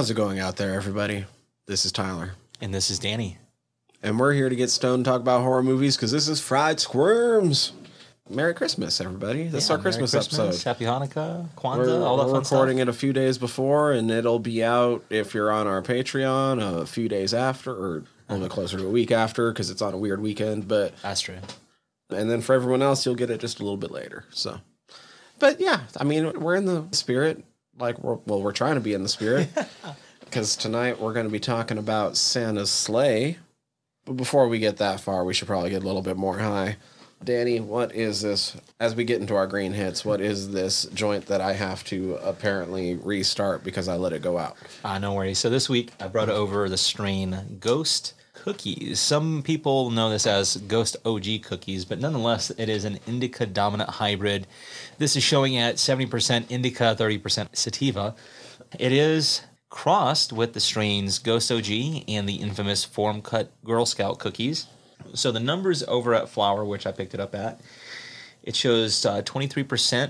How's it going out there, everybody? This is Tyler. And this is Danny. And we're here to get stoned and talk about horror movies because this is Fried Squirms. Merry Christmas, everybody. This is Yeah, our Merry Christmas, episode. Happy Hanukkah, Kwanzaa, We're, all that we're fun recording stuff. it a few days before, and it'll be out if you're on our Patreon a few days after, or a little bit closer to a week after because it's on a weird weekend. But That's true. and then for everyone else, you'll get it just a little bit later. So, but yeah, I mean, we're in the spirit. Like, we're, well, we're trying to be in the spirit because tonight we're going to be talking about Santa's Slay. But before we get that far, we should probably get a little bit more high. Danny, what is this? As we get into our green hits, what is this joint that I have to apparently restart because I let it go out? Uh, no worries. So this week I brought over the strain Ghost Cookies. Some people know this as Ghost OG cookies, but nonetheless, it is an indica dominant hybrid. This is showing at 70% indica, 30% sativa. It is crossed with the strains Ghost OG and the infamous Forum Cut Girl Scout cookies. So the numbers over at Flower, which I picked it up at, it shows uh, 23%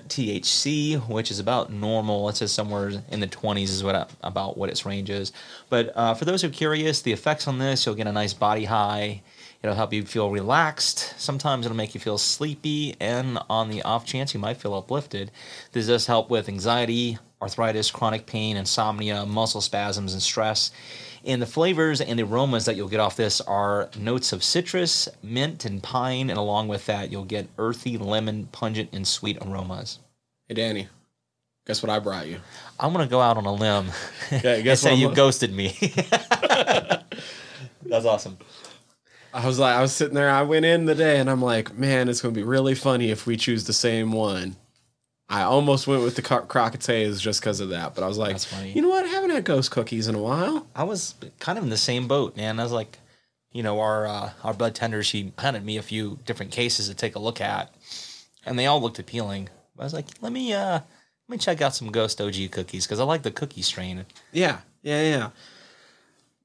THC, which is about normal. It says somewhere in the 20s is what I, about what its range is. But uh, for those who are curious, the effects on this, you'll get a nice body high. It'll help you feel relaxed. Sometimes it'll make you feel sleepy, and on the off chance you might feel uplifted, this does help with anxiety, arthritis, chronic pain, insomnia, muscle spasms, and stress. And the flavors and the aromas that you'll get off this are notes of citrus, mint, and pine, and along with that, you'll get earthy, lemon, pungent, and sweet aromas. Hey, Danny, guess what I brought you? I'm gonna go out on a limb Yeah, and guess say what you ghosted me. That's awesome. I was like, I was sitting there. I went in the day, and I'm like, man, it's going to be really funny if we choose the same one. I almost went with the cro- croquettes just because of that, but I was like, That's funny. you know what? I haven't had ghost cookies in a while. I was kind of in the same boat, man. I was like, you know, our uh, our bud tender, she handed me a few different cases to take a look at, and they all looked appealing. I was like, let me uh, let me check out some Ghost OG cookies because I like the cookie strain. Yeah, yeah, yeah,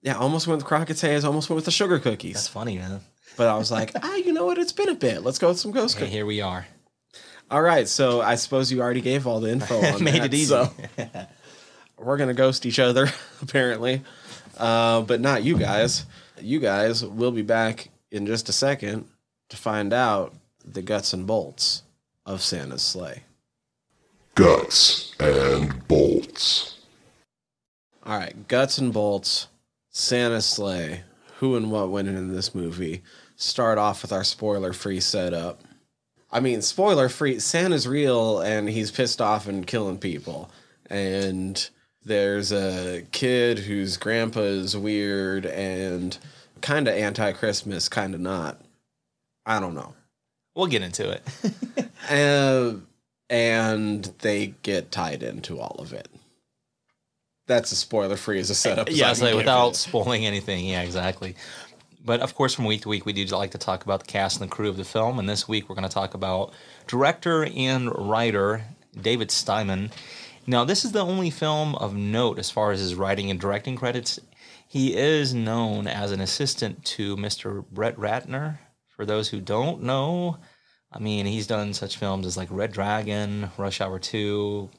yeah. Almost went with croquettes. Almost went with the sugar cookies. That's funny, man. But I was like, ah, you know what? It's been a bit. Let's go with some ghost Hey, cookies. here we are. All right. So I suppose you already gave all the info on Made that, it easy. so we're gonna ghost each other apparently, uh, but not you guys. You guys will be back in just a second to find out the guts and bolts of Santa's Slay. Guts and bolts. All right, guts and bolts, Santa's Slay. Who and what went in this movie? Start off with our spoiler-free setup. I mean, spoiler-free. Santa's real, and he's pissed off and killing people. And there's a kid whose grandpa is weird and kind of anti-Christmas, kind of not. I don't know. We'll get into it. Uh, and they get tied into all of it. That's as spoiler free as a setup. as yeah, can so give without it. spoiling anything. Yeah, exactly. But of course, from week to week, we do like to talk about the cast and the crew of the film. And this week, we're going to talk about director and writer David Steinman. Now, this is the only film of note as far as his writing and directing credits. He is known as an assistant to Mr. Brett Ratner. For those who don't know, I mean, he's done such films as like Red Dragon, Rush Hour 2.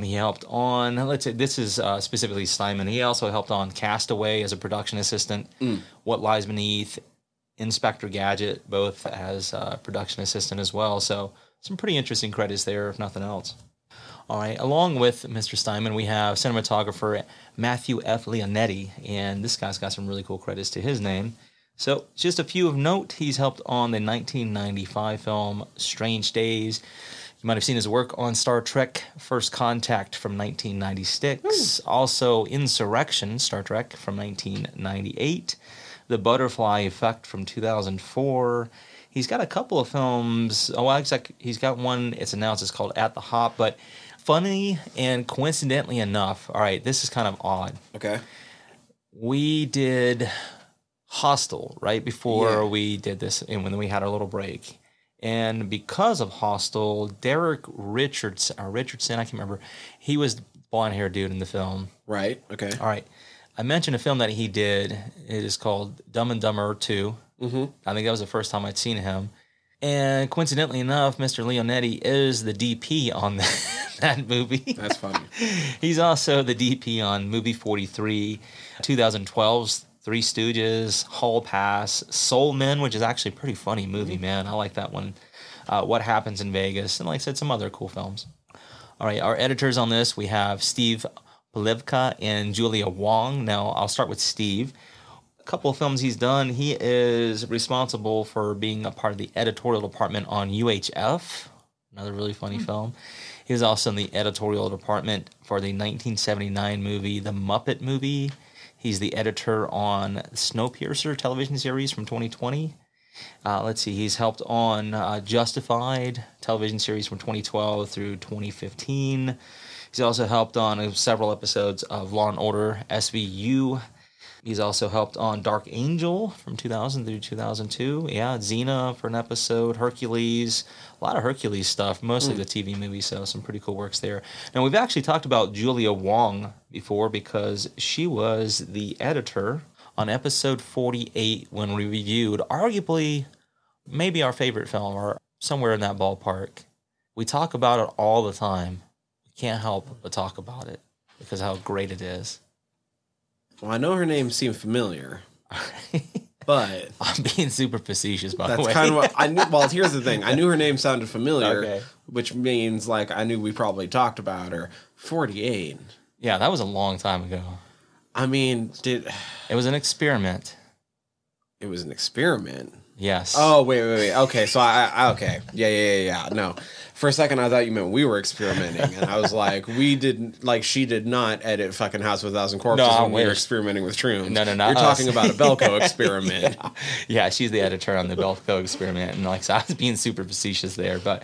And he helped on, let's say, this is uh, specifically Simon. He also helped on Castaway as a production assistant, What Lies Beneath, Inspector Gadget, both as a production assistant as well. So, some pretty interesting credits there, if nothing else. All right, along with Mr. Steinman, we have cinematographer Matthew F. Leonetti, and this guy's got some really cool credits to his name. So, just a few of note, he's helped on the 1995 film Strange Days. You might have seen his work on Star Trek First Contact from 1996. Also, Insurrection, Star Trek from 1998. The Butterfly Effect from 2004. He's got a couple of films. Oh, well, he's got one, it's announced, it's called At the Hop, but funny and coincidentally enough, all right, this is kind of odd Okay. we did Hostel right before Yeah. we did this, and when we had our little break. And because of Hostel, Derek Richardson, or Richardson, I can't remember, he was the blonde haired dude in the film. Right. Okay. All right. I mentioned a film that he did. It is called Dumb and Dumber 2. Mm-hmm. I think that was the first time I'd seen him. And coincidentally enough, Mr. Leonetti is the DP on that, that movie. That's funny. He's also the DP on movie 43, 2012's Three Stooges, Hall Pass, Soul Men, which is actually a pretty funny movie, man. I like that one. Uh, what Happens in Vegas, and like I said, some other cool films. All right, our editors on this we have Steve Polivka and Julia Wong. Now I'll start with Steve. A couple of films he's done. He is responsible for being a part of the editorial department on UHF, another really funny film. He was also in the editorial department for the 1979 movie The Muppet Movie. He's the editor on Snowpiercer television series from 2020. Uh, let's see, he's helped on uh, Justified television series from 2012 through 2015. He's also helped on several episodes of Law and Order SVU. He's also helped on Dark Angel from 2000 through 2002. Yeah, Xena for an episode, Hercules, a lot of Hercules stuff, mostly hmm. the TV movie, so some pretty cool works there. Now, we've actually talked about Julia Wong before because she was the editor on episode 48 when we reviewed arguably maybe our favorite film or somewhere in that ballpark. We talk about it all the time. We can't help but talk about it because of how great it is. Well, I know her name seemed familiar, but I'm being super facetious, by the that's way. kind of what I knew. Well, here's the thing: I knew her name sounded familiar, Okay. which means like I knew we probably talked about her. Forty-eight. yeah, that was a long time ago. I mean, did It was an experiment. it was an experiment? Yes. Oh wait, wait, wait. Okay, so I, I okay, yeah, yeah, yeah, yeah. No, for a second I thought you meant we were experimenting, and I was like, we didn't like she did not edit fucking House of a Thousand Corpses No, when we were experimenting with shrooms. No, no, not You're talking about a Belko experiment. yeah, she's the editor on the Belko experiment, and like so I was being super facetious there, but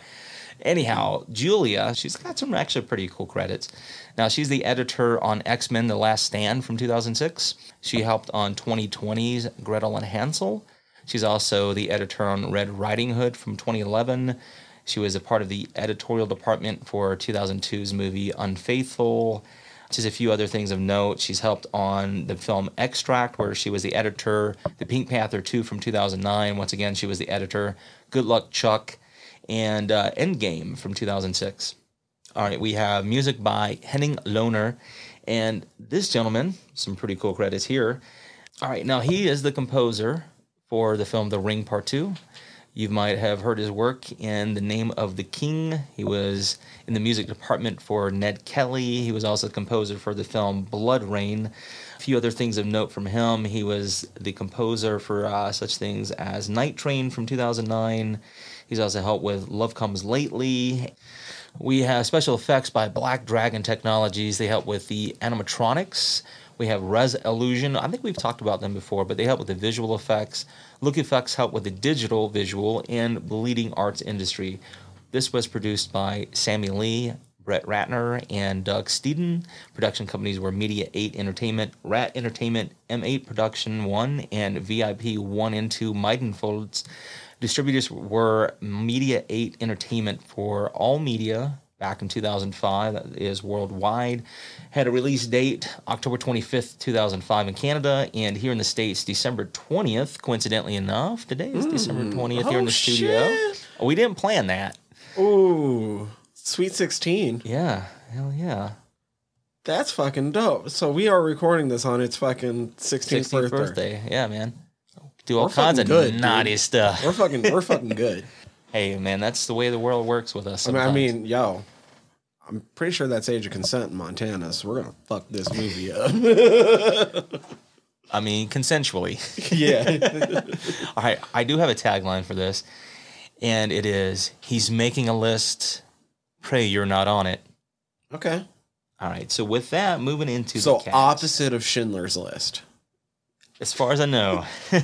anyhow, Julia, she's got some actually pretty cool credits. Now she's the editor on X Men: The Last Stand from 2006. She helped on 2020's Gretel and Hansel. She's also the editor on Red Riding Hood from 2011. She was a part of the editorial department for 2002's movie Unfaithful. Just a few other things of note. She's helped on the film Extract, where she was the editor. The Pink Panther 2 from 2009. Once again, she was the editor. Good Luck Chuck. And uh, Endgame from 2006. All right, we have music by Henning Lohner. And this gentleman, some pretty cool credits here. All right, now he is the composer for the film The Ring Part 2. You might have heard his work in The Name of the King. He was in the music department for Ned Kelly. He was also the composer for the film Blood Rain. A few other things of note from him. He was the composer for uh, such things as Night Train from 2009. He's also helped with Love Comes Lately. We have special effects by Black Dragon Technologies. They help with the animatronics. We have Res Illusion. I think we've talked about them before, but they help with the visual effects. Look Effects help with the digital visual and bleeding arts industry. This was produced by Sammy Lee, Brett Ratner, and Doug Steeden. Production companies were Media 8 Entertainment, Rat Entertainment, M8 Production 1, and VIP 1 and 2 Medienfonds. Distributors were Media 8 Entertainment for all media back in 2005. That is worldwide. Had a release date October 25th, 2005 in Canada, and here in the States, December 20th. Coincidentally enough, today is December hmm. 20th here in Oh, the studio. shit. We didn't plan that. Ooh, Sweet Sixteen. Yeah, hell yeah. That's fucking dope. So we are recording this on its fucking 16th, 16th birthday. birthday. Yeah, man. Do all We're kinds of good, dude. naughty stuff. We're fucking we're fucking good. Hey, man, that's the way the world works with us. I mean, I mean, yo, I'm pretty sure that's age of consent in Montana, so we're gonna fuck this movie up. I mean, consensually. yeah. All right, I do have a tagline for this, and it is He's making a list. Pray you're not on it. Okay. All right, so with that, moving into So opposite of Schindler's List. as far as I know. All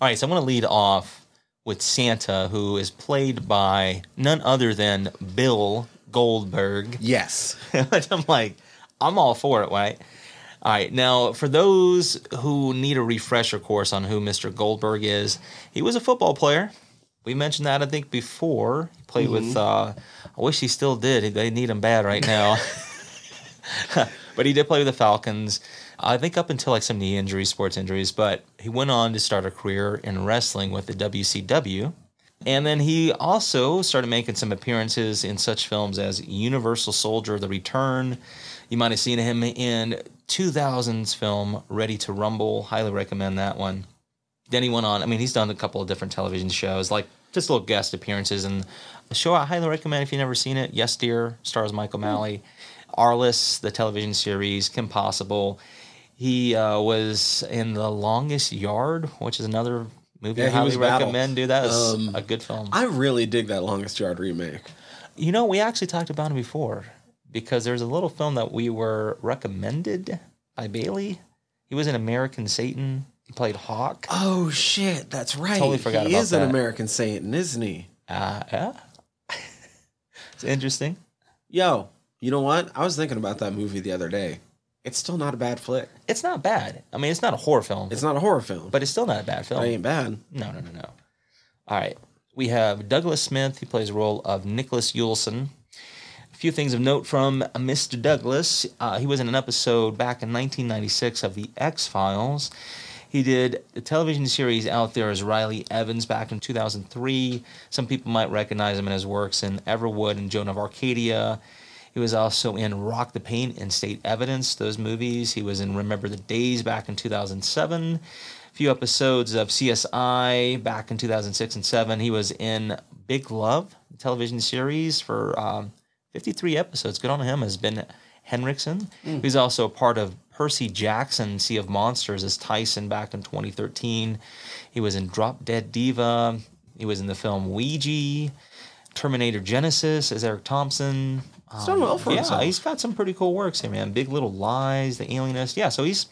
right, so I'm going to lead off with Santa, who is played by none other than Bill Goldberg. Yes. I'm like, I'm all for it, right? All right, now for those who need a refresher course on who Mr. Goldberg is, he was a football player. We mentioned that I think before. He played with. Uh, I wish he still did. They need him bad right now. but he did play with the Falcons. I think up until like some knee injuries, sports injuries. But he went on to start a career in wrestling with the WCW. And then he also started making some appearances in such films as Universal Soldier: The Return. You might have seen him in 2000's film Ready to Rumble. Highly recommend that one. Then he went on. I mean, he's done a couple of different television shows, like just little guest appearances. And a show I highly recommend if you've never seen it. Yes, dear stars Michael Malley. Arliss, the television series. Kim Possible. He uh, was in The Longest Yard, which is another movie Yeah, I highly Battle. recommend. Dude, that Um, a good film. I really dig that Longest Yard remake. You know, we actually talked about him before because there's a little film that we were recommended by Bailey. He was in American Satan. He played Hawk. Oh shit, that's right. Totally forgot he about is an. American Satan, isn't he? Uh, yeah. it's interesting. Yo, you know what? I was thinking about that movie the other day. It's still not a bad flick. It's not bad. I mean, it's not a horror film, It's not a horror film, but it's still not a bad film. it ain't bad. No, no, no, no. All right. We have Douglas Smith. He plays the role of Nicholas Yuleson. A few things of note from Mr. Douglas. Uh, he was in an episode back in 1996 of The X Files. He did the television series out there as Riley Evans back in 2003. Some people might recognize him in his works in Everwood and Joan of Arcadia. He was also in Rock the Paint and State Evidence, those movies. He was in Remember the Days back in 2007. A few episodes of CSI back in 2006 and 7. He was in Big Love, television series, for um, 53 episodes. Good on him, has been Henriksen. He's also a part of Percy Jackson, Sea of Monsters, as Tyson back in 2013. He was in Drop Dead Diva. He was in the film Ouija. Terminator Genisys as Eric Thompson. He's done well for yeah, himself. he's got some pretty cool works here, man. Big Little Lies, The Alienist. Yeah, so he's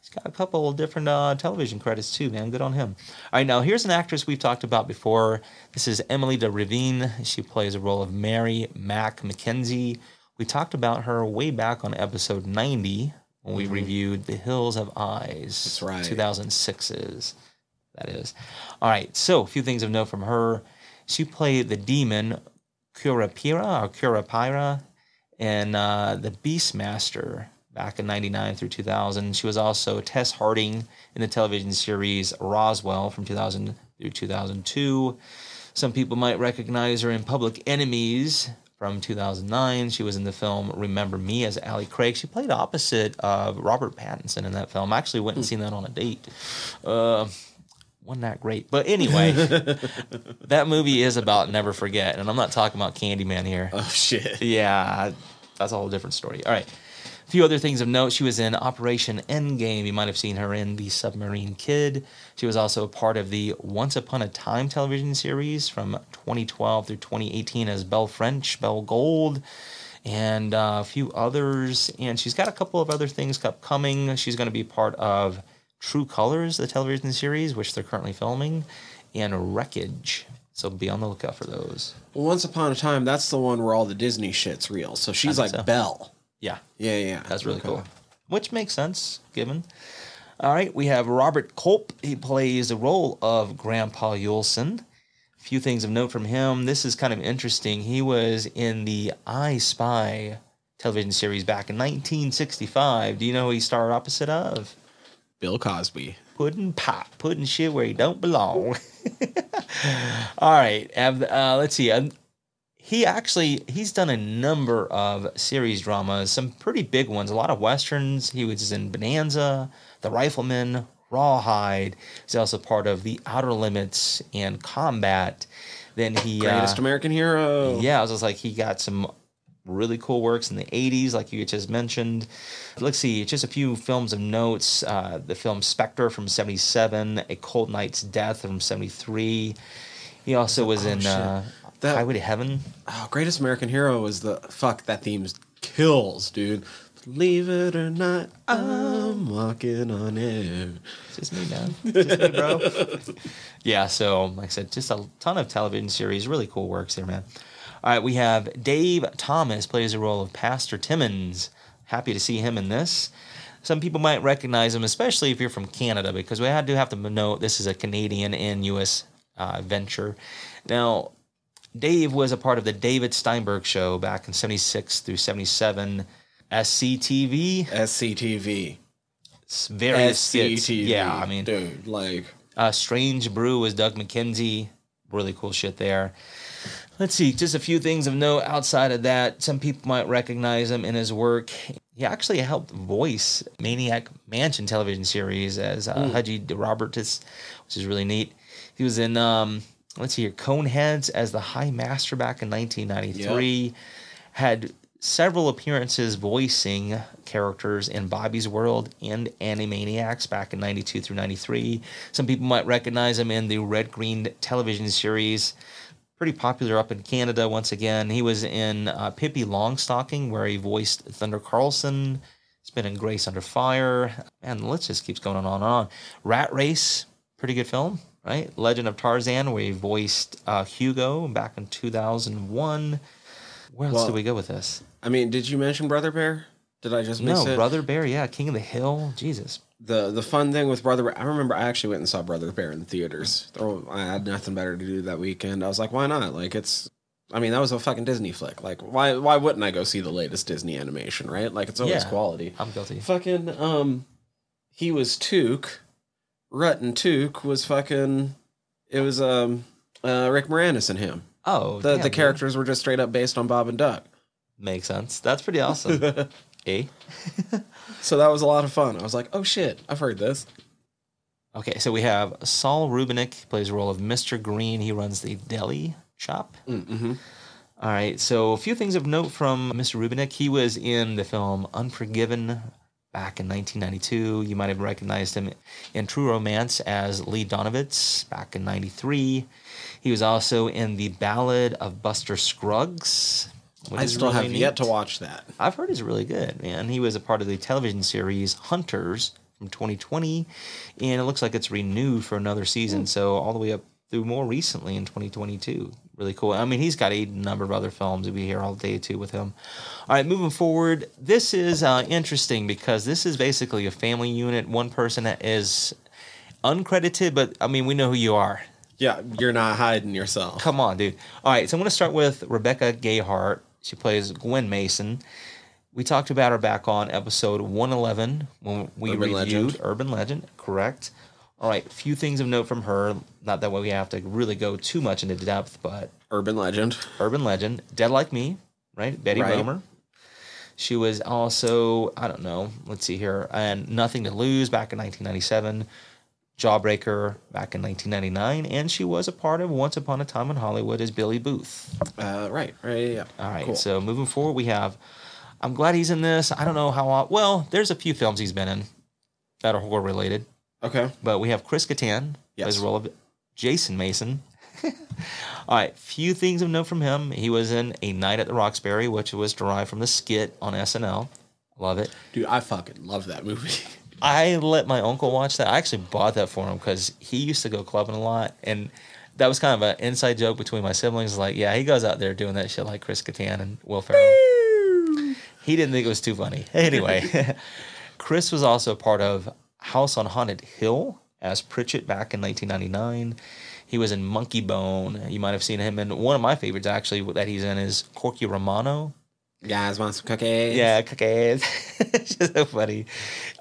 he's got a couple of different uh, television credits too, man. Good on him. All right, now here's an actress we've talked about before. This is Emily de Ravine. She plays a role of Mary Mac Mackenzie. We talked about her way back on episode 90 when we reviewed The Hills of Eyes. That's right. 2006's. That is. All right, so a few things of note from her. She played the demon Curapira or Curapira in uh, The Beastmaster back in 99 through 2000. She was also Tess Harding in the television series Roswell from 2000 through 2002. Some people might recognize her in Public Enemies from 2009. She was in the film Remember Me as Allie Craig. She played opposite of Robert Pattinson in that film. I actually went and seen that on a date. Uh, wasn't that great. But anyway, that movie is about Never Forget. And I'm not talking about Candyman here. Oh shit. Yeah, that's a whole different story. All right. A few other things of note. She was in Operation Endgame. You might have seen her in The Submarine Kid. She was also a part of the Once Upon a Time television series from 2012 through 2018 as Belle French, Belle Gold, and uh, a few others. And she's got a couple of other things upcoming. She's going to be part of True Colors, the television series, which they're currently filming, and Wreckage. So be on the lookout for those. Once Upon a Time, that's the one where all the Disney shit's real. So she's like so. Belle. Yeah. Yeah, yeah. That's really Okay. cool. Which makes sense, given. All right, we have Robert Culp. He plays the role of Grandpa Yuleson. A few things of note from him. This is kind of interesting. He was in the I Spy television series back in 1965. Do you know who he starred opposite of? Bill Cosby. Putting pop, putting shit where he don't belong. All right, have, uh, let's see. Um, he actually he's done a number of series dramas, some pretty big ones, a lot of westerns. He was in Bonanza, The Rifleman, Rawhide. He's also part of The Outer Limits and Combat. Then he Greatest uh, American Hero. yeah, I was just like, he got some really cool works in the 80s, like you just mentioned. Let's see, just a few films of notes. Uh, the film Spectre from 77, A Cold Night's Death from 73. He also was in shit. uh, That- Highway to Heaven. Oh, Greatest American Hero is the fuck that theme kills, dude. Believe it or not, I'm walking on air. It's just me, man. Just me, bro. yeah, so like I said, just a ton of television series, really cool works there, man. All right, we have Dave Thomas plays the role of Pastor Timmons. Happy to see him in this. Some people might recognize him, especially if you're from Canada, because we had to have to note this is a Canadian and U.S. Uh, venture. Now, Dave was a part of the David Steinberg show back in 76 through 77. SCTV, SCTV. various skits. SCTV. Yeah, I mean, dude, like, uh, Strange Brew was Doug McKenzie. really cool shit there. Let's see, just a few things of note outside of that. Some people might recognize him in his work. He actually helped voice Maniac Mansion television series as uh, Hudgy DeRobertis, which is really neat. He was in, um, let's see here, Coneheads as the High Master back in 1993. Had several appearances voicing characters in Bobby's World and Animaniacs back in 92 through 93. Some people might recognize him in the Red Green television series. Pretty popular up in Canada once again. He was in uh, Pippi Longstocking, where he voiced Thunder Carlson. He's been in Grace Under Fire. And the list just keeps going on and on. Rat Race, pretty good film, right? Legend of Tarzan, where he voiced uh, Hugo back in 2001. Where else Well, did we go with this? I mean, did you mention Brother Bear? Did I just miss No, it? Brother Bear, yeah, King of the Hill. Jesus. The the fun thing with Brother I remember I actually went and saw Brother Bear in the theaters. I had nothing better to do that weekend. I was like, why not? Like it's I mean, that was a fucking Disney flick. Like why why wouldn't I go see the latest Disney animation, right? Like it's always Yeah. quality. I'm guilty. Fucking um he was Tuke. Rutt and Tuke was fucking it was um uh Rick Moranis and him. Oh, The damn, the characters were just straight up based on Bob and Doug. makes sense. That's pretty awesome. eh? So that was a lot of fun. I was like, oh shit, I've heard this. Okay, so we have Saul Rubinek plays the role of Mr. Green. He runs the deli shop. Mm-hmm. All right, so a few things of note from Mr. Rubinek. He was in the film Unforgiven back in 1992. You might have recognized him in True Romance as Lee Donovitz back in 93. He was also in The Ballad of Buster Scruggs. I still really have yet to watch that. I've heard he's really good, man. He was a part of the television series Hunters from 2020, and it looks like it's renewed for another season. So all the way up through more recently in 2022. Really cool. I mean, he's got a number of other films. We'll be here all day too with him. All right, moving forward. This is uh, interesting because this is basically a family unit. One person that is uncredited, but I mean, we know who you are. Yeah, you're not hiding yourself. Come on, dude. All right, so I'm going to start with Rebecca Gayheart. She plays Gwen Mason. We talked about her back on episode 111 when we Urban reviewed Legend. Urban Legend, correct? All right, few things of note from her. Not that way we have to really go too much into depth, but Urban legend. Urban Legend, Dead Like Me, right? Betty Right. Rohmer. She was also, I don't know, let's see here, and Nothing to Lose back in 1997, Jawbreaker back in 1999, and she was a part of Once Upon a Time in Hollywood as Billy Booth. Uh, right, right, yeah. All right, Cool. so moving forward, we have, I'm glad he's in this. I don't know how, well, there's a few films he's been in that are horror related, Okay. but we have Chris Kattan, Yes. plays the role of Jason Mason. All right, few things of note from him. He was in A Night at the Roxbury, which was derived from the skit on SNL. Love it. Dude, I fucking love that movie. I let my uncle watch that. I actually bought that for him because he used to go clubbing a lot, and that was kind of an inside joke between my siblings. Like, yeah, he goes out there doing that shit like Chris Kattan and Will Ferrell. he didn't think it was too funny. Anyway, Chris was also part of House on Haunted Hill as Pritchett back in 1999. He was in Monkey Bone. You might have seen him in one of my favorites actually that he's in is Corky Romano. Guys, want some cookies? Yeah, cookies. it's just so funny.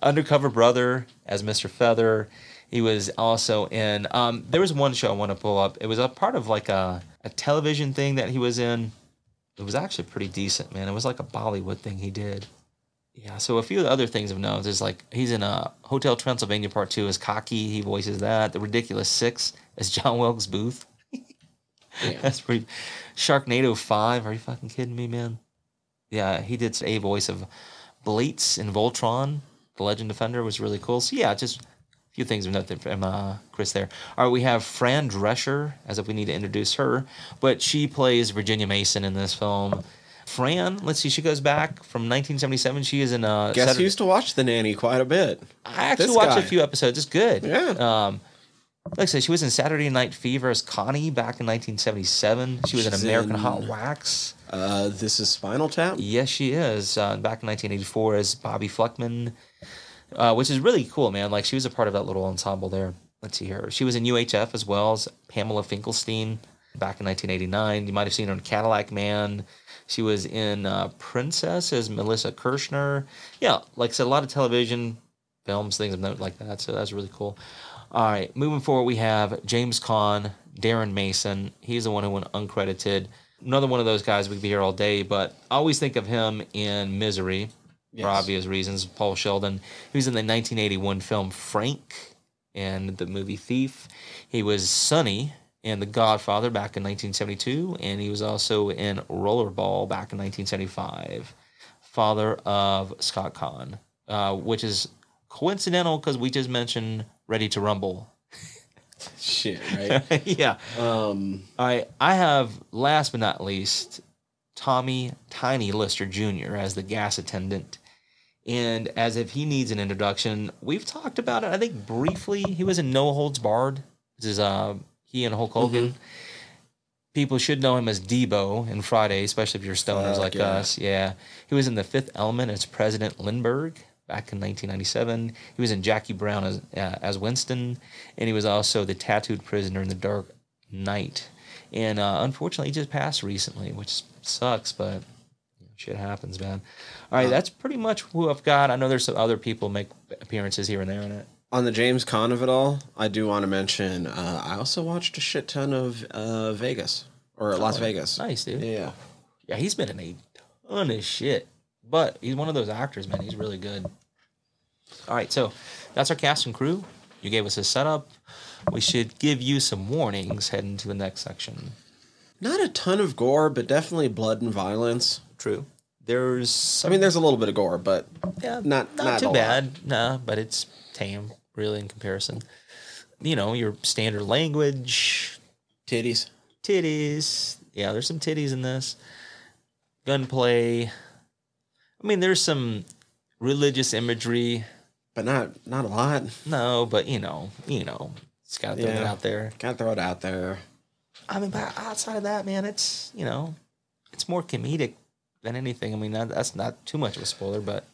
Undercover Brother as Mr. Feather. He was also in. Um, there was one show I want to pull up. It was a part of like a, a television thing that he was in. It was actually pretty decent, man. It was like a Bollywood thing he did. Yeah. So a few other things of note is like he's in a Hotel Transylvania Part Two as Cocky. He voices that. The Ridiculous Six as John Wilkes Booth. Yeah. That's pretty. Sharknado Five. Are you fucking kidding me, man? Yeah, he did a voice of Blitz in Voltron. The Legend Defender was really cool. So yeah, just a few things of note from uh, Chris there. All right, we have Fran Drescher, as if we need to introduce her, but she plays Virginia Mason in this film. Fran, let's see, she goes back from 1977. She is in a. Guess Saturday- who used to watch The Nanny quite a bit? I actually This watched a few episodes. It's good. Yeah. Um, like I said, she was in Saturday Night Fever as Connie back in 1977. She was in American in- Hot Wax. Uh, this is Spinal Tap. Yes, she is. Uh, back in 1984 as Bobby Fleckman, uh, which is really cool, man. Like she was a part of that little ensemble there. Let's see here. She was in UHF as well as Pamela Finkelstein back in 1989. You might have seen her in Cadillac Man. She was in uh, Princess as Melissa Kirshner. Yeah, like I said, a lot of television, films, things like that. So that's really cool. All right, moving forward, we have James Caan, Darren Mason. He's the one who went uncredited. Another one of those guys we could be here all day, but I always think of him in Misery Yes. for obvious reasons. Paul Sheldon. He was in the 1981 film Frank and the movie Thief. He was Sonny in The Godfather back in 1972, and he was also in Rollerball back in 1975. Father of Scott Caan, uh, which is coincidental because we just mentioned Ready to Rumble. Shit, right? yeah. um, I I have last but not least Tommy Tiny Lister Jr. as the gas attendant. And as if he needs an introduction, we've talked about it. I think briefly. He was in No Holds Barred. This is uh he and Hulk Hogan. People should know him as Debo in Friday, especially if you're stoners like yeah. us. Yeah, he was in The Fifth Element as President Lindbergh back in 1997. He was in Jackie Brown as uh, as Winston, and he was also the tattooed prisoner in The Dark Knight. And uh, unfortunately, he just passed recently, which sucks, but shit happens, man. All right, that's pretty much who I've got. I know there's some other people make appearances here and there in it. on the James Caan of it all, I do want to mention. Uh, I also watched a shit ton of uh, Vegas or Las Vegas. Nice, dude. Yeah, Yeah, he's been in a ton of shit. But he's one of those actors, man. He's really good. All right, so that's our cast and crew. You gave us a setup. We should give you some warnings heading to the next section. not a ton of gore, but definitely blood and violence. True. There's I mean, there's a little bit of gore, but yeah, not- not, not too lot. bad. Nah, but it's tame, really, in comparison. You know, your standard language, titties. titties. Yeah, there's some titties in this. Gunplay. I mean, there's some religious imagery. But not not a lot. No, but you know, you know, it's got to throw it out there. Got to throw it out there. I mean, but outside of that, man, it's you know, it's more comedic than anything. I mean, that, that's not too much of a spoiler, but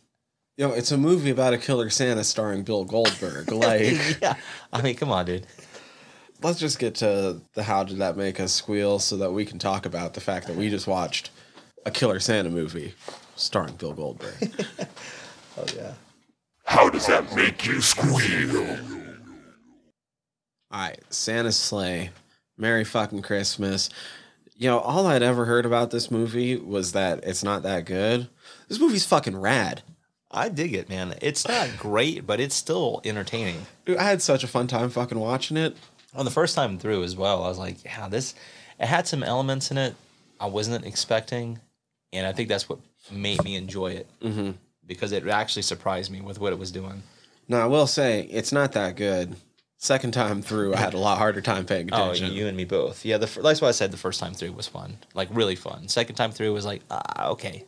Yo, it's a movie about a killer Santa starring Bill Goldberg. Like, yeah, I mean, come on, dude. let's just get to the how did that make us squeal so that we can talk about the fact that we just watched a killer Santa movie starring Bill Goldberg. Oh yeah. How does that make you squeal? All right, Santa's Slay, Merry fucking Christmas. You know, all I'd ever heard about this movie was that it's not that good. This movie's fucking rad. I dig it, man. It's not great, but it's still entertaining. Dude, I had such a fun time fucking watching it. On the first time through as well, I was like, yeah, this it had some elements in it I wasn't expecting, and I think that's what made me enjoy it mm-hmm. because it actually surprised me with what it was doing. Now, I will say, it's not that good. Second time through, I had a lot harder time paying Oh, attention. you and me both. Yeah, the that's why I said the first time through was fun, like really fun. Second time through was like, ah, okay,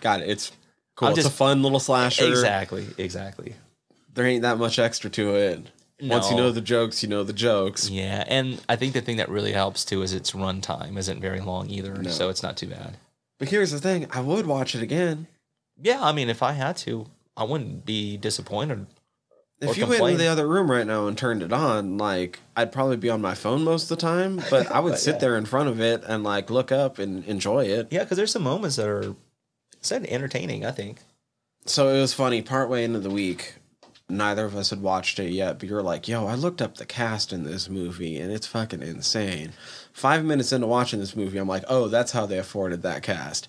Got it. It's cool. I'm it's just- a fun little slasher. exactly, exactly. There ain't that much extra to it. Once you know the jokes, you know the jokes. Yeah, and I think the thing that really helps too is its runtime isn't very long either, so it's not too bad. But here's the thing I would watch it again. Yeah, I mean, if I had to, I wouldn't be disappointed. If you went into the other room right now and turned it on, like I'd probably be on my phone most of the time, but I would sit yeah. there in front of it and like look up and enjoy it. Yeah, because there's some moments that are said entertaining. I think. So it was funny. Partway into the week, neither of us had watched it yet, but you're like, "Yo, I looked up the cast in this movie, and it's fucking insane." Five minutes into watching this movie, I'm like, "Oh, that's how they afforded that cast."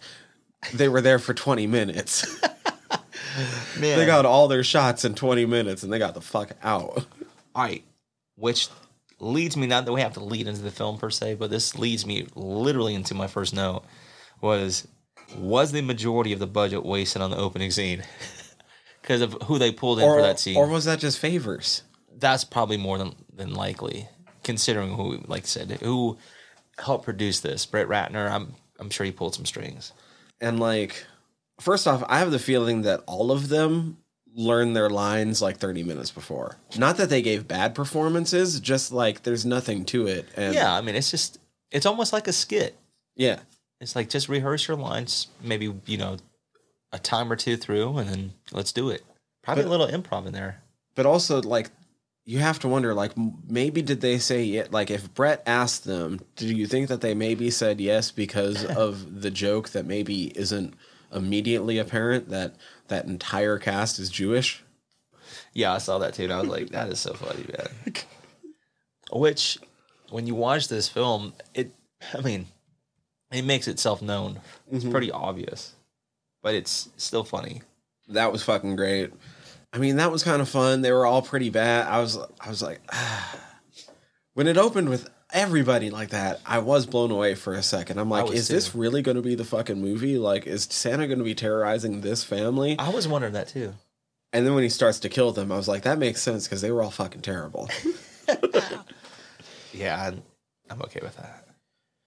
They were there for 20 minutes. Man, they got all their shots in 20 minutes, and they got the fuck out. all right, which leads me not that we have to lead into the film per se, but this leads me literally into my first note was was the majority of the budget wasted on the opening scene because of who they pulled in Or, for that scene. or was that just favors? that's probably more than than likely, considering who, like I said, who helped produce this. Brett Ratner, I'm I'm sure he pulled some strings. And like, first off, I have the feeling that all of them learned their lines like 30 minutes before. Not that they gave bad performances, just like there's nothing to it. And Yeah, I mean, it's just it's almost like a skit. yeah. It's like just rehearse your lines, maybe you know, a time or two through, and then let's do it. Probably But- a little improv in there. But also, like, you have to wonder, like, maybe did they say it? Like, if Brett asked them, do you think that they maybe said yes because of the joke that maybe isn't immediately apparent that that entire cast is Jewish? Yeah, I saw that too, and I was like, that is so funny, man. Which when you watch this film, it, I mean, it makes itself known. It's mm-hmm. pretty obvious, but it's still funny. That was fucking great. I mean, that was kind of fun. They were all pretty bad. I was, I was like, ah. when it opened with everybody like that, I was blown away for a second. I'm like, is this really going to be the fucking movie? Like, is Santa going to be terrorizing this family? I was wondering that too. And then when he starts to kill them, I was like, that makes sense because they were all fucking terrible. Yeah, I'm, I'm okay with that.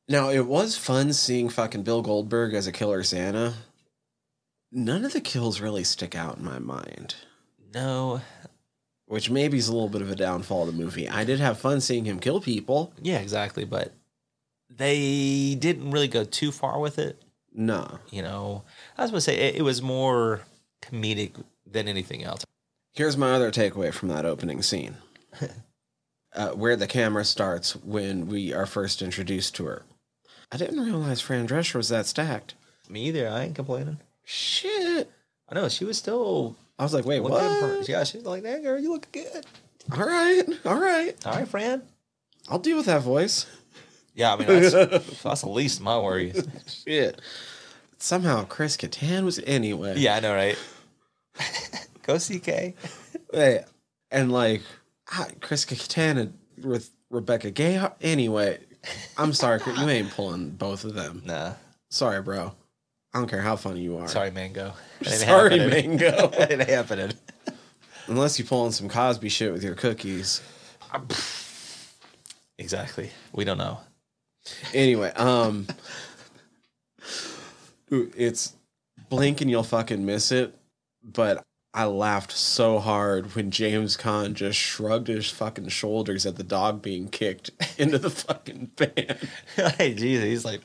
now, it was fun seeing fucking Bill Goldberg as a killer Santa. None of the kills really stick out in my mind. No, which maybe is a little bit of a downfall of the movie. I did have fun seeing him kill people. yeah, exactly, but they didn't really go too far with it. No. You know, I was gonna say it, it was more comedic than anything else. Here's my other takeaway from that opening scene. uh, where the camera starts when we are first introduced to her. I didn't realize Fran Drescher was that stacked. Me either. I ain't complaining. Shit. I know she was still I was like, wait, what? Yeah, she's like, "That girl, you look good." All right, all right. All right, Fran. I'll deal with that voice. Yeah, I mean that's, that's the least of my worries. Shit. Somehow Chris Kattan was anyway. Yeah, I know, right? Go CK. Hey, and like Chris Kattan with Rebecca Gay. Anyway, I'm sorry, you ain't pulling both of them. Nah, Sorry, bro. I don't care how funny you are. sorry, Mango. Sorry, happening. Mango. it happened. Unless you pulling some Cosby shit with your cookies. Exactly. We don't know. Anyway, um, it's blink and you'll fucking miss it. But I laughed so hard when James Caan just shrugged his fucking shoulders at the dog being kicked into the fucking van. hey, Jesus, he's like,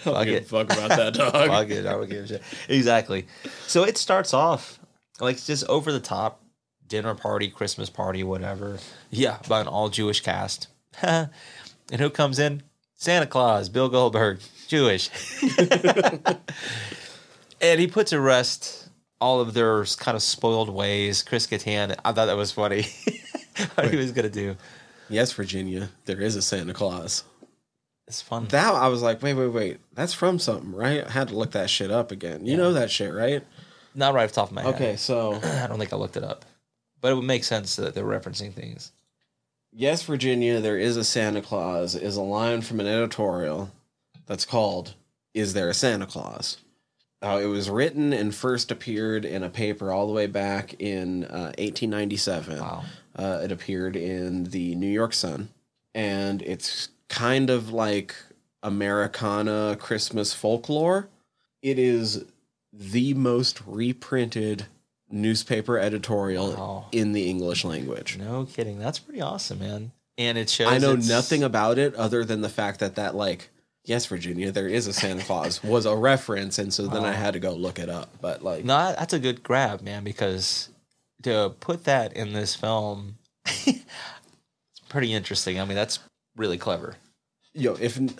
Fuck give a it. fuck about that dog. fuck it, I don't give a shit. Exactly. So it starts off like just over the top dinner party, Christmas party, whatever. Yeah, by an all Jewish cast. and who comes in? Santa Claus, Bill Goldberg, Jewish. and he puts to rest all of their kind of spoiled ways. Chris Kattan, I thought that was funny. what he was gonna do. Yes, Virginia, there is a Santa Claus. It's fun. That I was like, wait, wait, wait. That's from something, right? I had to look that shit up again. You know that shit, right? Not right off the top of my head. Okay, so I don't think I looked it up. But it would make sense that they're referencing things. Yes, Virginia, there is a Santa Claus is a line from an editorial that's called Is There a Santa Claus? Uh, it was written and first appeared in a paper all the way back in uh, 1897. Wow. Uh, it appeared in the New York Sun. And it's kind of like Americana Christmas folklore. It is the most reprinted newspaper editorial Wow. in the English language. No kidding. That's pretty awesome, man. And it shows I know it's- nothing about it other than the fact that that like yes, Virginia, there is a Santa Claus was a reference, and so then I had to go look it up. But like, No, that's a good grab, man, because to put that in this film, it's pretty interesting. I mean, that's really clever. yo, if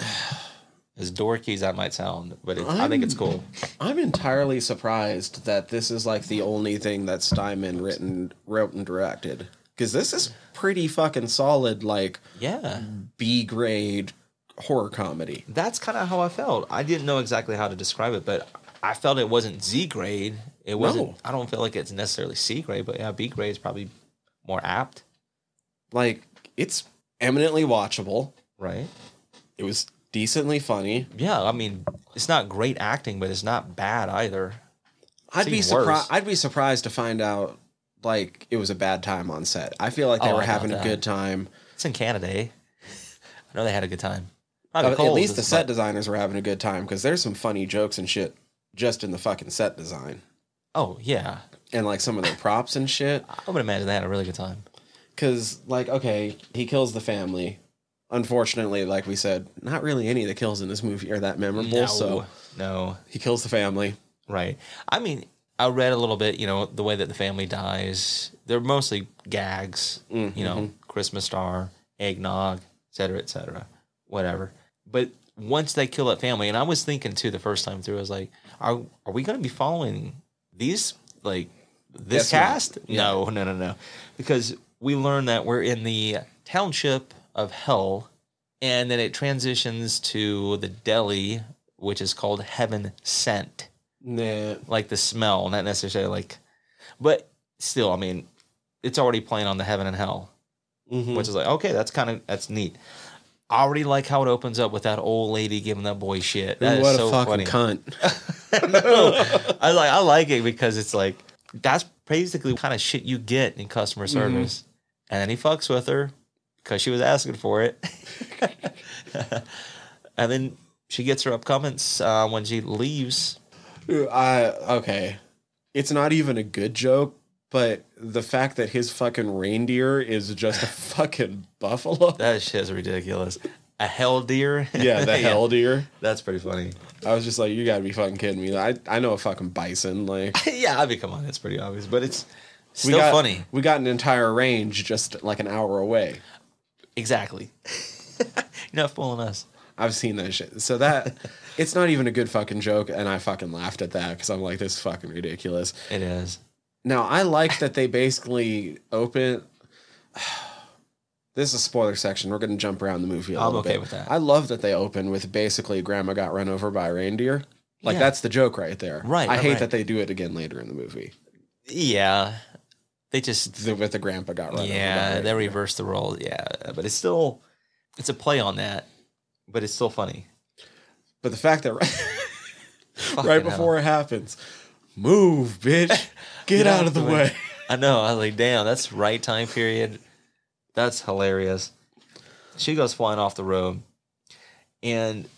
As dorky as that might sound, but it, I think it's cool. I'm entirely surprised that this is like the only thing that Steinman written, wrote, and directed, because this is pretty fucking solid, like Yeah. B grade horror comedy. That's kind of how I felt. I didn't know exactly how to describe it, but I felt it wasn't Z grade. It wasn't. No. I don't feel like it's necessarily C grade, but yeah, B grade is probably more apt, Like it's eminently watchable. right? It was decently funny. Yeah, I mean, it's not great acting, but it's not bad either. I'd be surprised. I'd be surprised to find out like it was a bad time on set. I feel like they Oh, were I doubt having a that. good time. It's in Canada. Eh? I know they had a good time. Uh, at cold, least the set but- designers were having a good time because there's some funny jokes and shit just in the fucking set design Oh yeah, and like some of their props and shit. I would imagine they had a really good time. Because like, okay, he kills the family. Unfortunately, like we said, not really any of the kills in this movie are that memorable. No, So no, he kills the family. right. I mean, I read a little bit. You know, the way that the family dies. They're mostly gags. You know, mm-hmm. Christmas star, eggnog, et cetera, et cetera, whatever. But once they kill that family, and I was thinking too the first time through, I was like, are are we going to be following these like this cast? No, no, no, no, because we learn that we're in the township of Hell and then it transitions to the deli, which is called Heaven Scent, Nah. like the smell, not necessarily like, but still, I mean, it's already playing on the heaven and hell, Mhm. which is like okay, that's kind of that's neat. I already like how it opens up with that old lady giving that boy shit. That is what a so fucking funny. cunt. no, I like I like it because it's like that's basically what kind of shit you get in customer Mm-hmm. And then he fucks with her because she was asking for it. and then she gets her upcomings uh, when she leaves. I okay. It's not even a good joke, but the fact that his fucking reindeer is just a fucking buffalo. That shit is ridiculous. A hell deer. Yeah, the hell deer. That's pretty funny. I was just like, you gotta be fucking kidding me. I, I know a fucking bison. Like yeah, I mean, come on, it's pretty obvious, but it's we still got funny. We got an entire range just like an hour away. Exactly. You're not fooling us. I've seen that shit. So that it's not even a good fucking joke, and I fucking laughed at that because I'm like, this is fucking ridiculous. It is. Now I like that they basically open. This is a spoiler section. We're going to jump around the movie a I'm little okay bit. with that. I love that they open with basically grandma got run over by a reindeer. Like Yeah. that's the joke right there. Right, I right, hate right. that they do it again later in the movie. Yeah. They just The, with the grandpa got run over. by yeah, they reversed the role. Yeah, but it's still it's a play on that, but it's still funny. But the fact that right, right hell. before it happens, move, bitch, get, out, of the way. I know. I was like, damn, that's right time period. That's hilarious. She goes flying off the road, and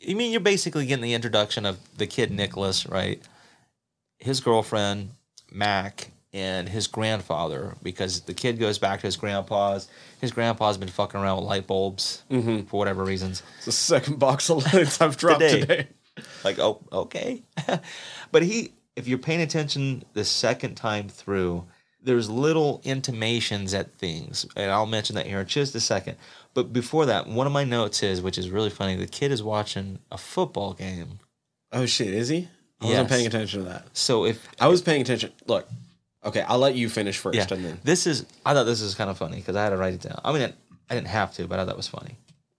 you mean you're basically getting the introduction of the kid Nicholas, right? His girlfriend Mac and his grandfather, because the kid goes back to his grandpa's. His grandpa's been fucking around with light bulbs mm-hmm. for whatever reasons. It's the second box of lights I've dropped Today. today. like oh okay but he if you're paying attention the second time through there's little intimations at things and i'll mention that here in just a second but before that one of my notes is which is really funny the kid is watching a football game Oh shit, is he? I wasn't paying attention to that. so if I was paying attention. Look, okay, I'll let you finish first, yeah and then this is i thought this was kind of funny because i had to write it down. I mean i didn't have to but i thought it was funny.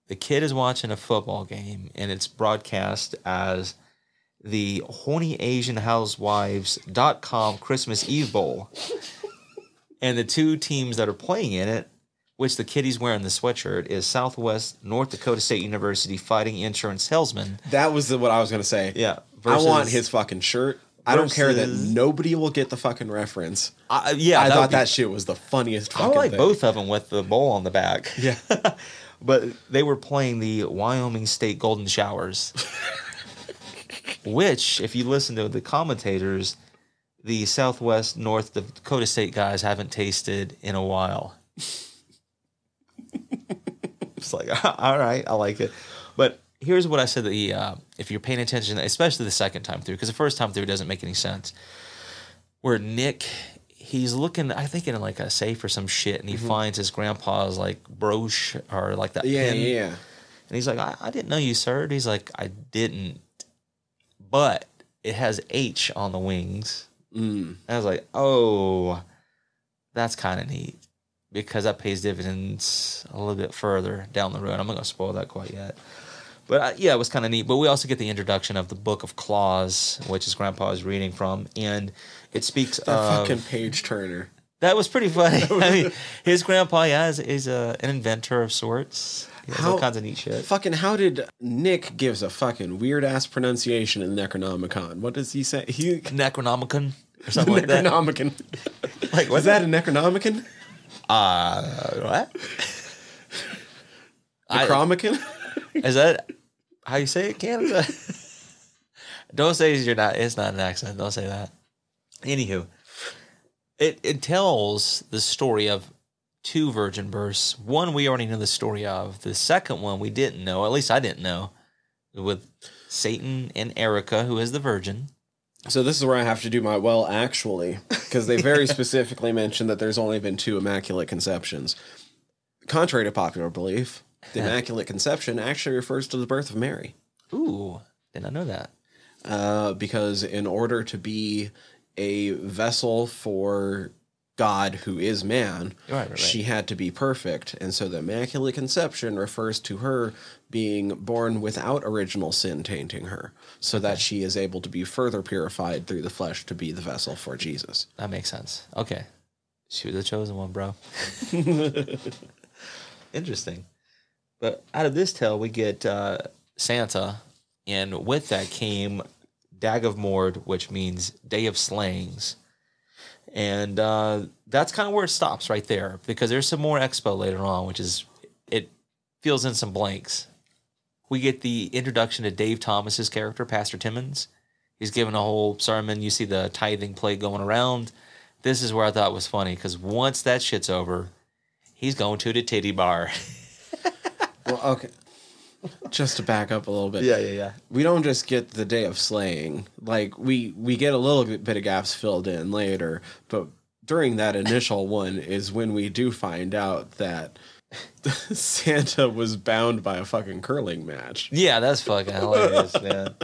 The kid is watching a football game and it's broadcast as the horny asian housewives.com christmas eve bowl. And the two teams that are playing in it which the kid he's wearing the sweatshirt is southwest north dakota state university fighting insurance salesman. That was the, what I was gonna say. yeah I want his fucking shirt. I don't care that nobody will get the fucking reference. I, uh, yeah I that thought be- that shit was the funniest I like thing. both of them with the bowl on the back. Yeah. but they were playing the Wyoming State Golden Showers, which, if you listen to the commentators, the Southwest North Dakota State guys haven't tasted in a while. it's like, all right, I like it. But here's what I said: the uh, if you're paying attention, especially the second time through, because the first time through doesn't make any sense. Where Nick, he's looking, I think in like a safe or some shit, and he finds his grandpa's like brooch or like that Mm-hmm. Yeah, pin. yeah. And he's like, I, I didn't know you, sir. And he's like, I didn't, but it has H on the wings. Mm. And I was like, oh, that's kind of neat because that pays dividends a little bit further down the road. I'm not going to spoil that quite yet. But uh, yeah, it was kind of neat. But we also get the introduction of the Book of Claws, which his grandpa is reading from. And it speaks That of. fucking page turner. That was pretty funny. I mean, his grandpa, yeah, is, is a, an inventor of sorts. He has all kinds of neat shit. Fucking how did Nick gives a fucking weird ass pronunciation in Necronomicon? What does he say? He Necronomicon or something like that. Necronomicon. Like, Was that a Necronomicon? Uh, what? Necromicon? Is that how you say it, Canada? Don't say you're not. It's not an accent. Don't say that. Anywho, it it tells the story of two virgin births. One we already know the story of. The second one we didn't know. At least I didn't know. With Satan and Erica, who is the virgin. So this is where I have to do my well actually, because they very specifically mention that there's only been two immaculate conceptions. Contrary to popular belief, the immaculate conception actually refers to the birth of Mary. Ooh, did not know that. Uh, because in order to be a vessel for God who is man, Right, right, right. she had to be perfect. And so the Immaculate Conception refers to her being born without original sin tainting her, so that she is able to be further purified through the flesh to be the vessel for Jesus. That makes sense. Okay. She was the chosen one, bro. Interesting. But out of this tale, we get uh, Santa, and with that came Dag of Mord, which means Day of Slayings. And uh, that's kind of where it stops right there because there's some more expo later on, which is it fills in some blanks. We get the introduction to Dave Thomas's character, Pastor Timmons. He's giving a whole sermon. You see the tithing plate going around. This is where I thought was funny because once that shit's over, he's going to the titty bar. Well, okay. Just to back up a little bit. yeah, yeah. Yeah. We don't just get the day of slaying like we we get a little bit of gaps filled in later but during that initial one is when we do find out that santa was bound by a fucking curling match Yeah, that's fucking hilarious, man.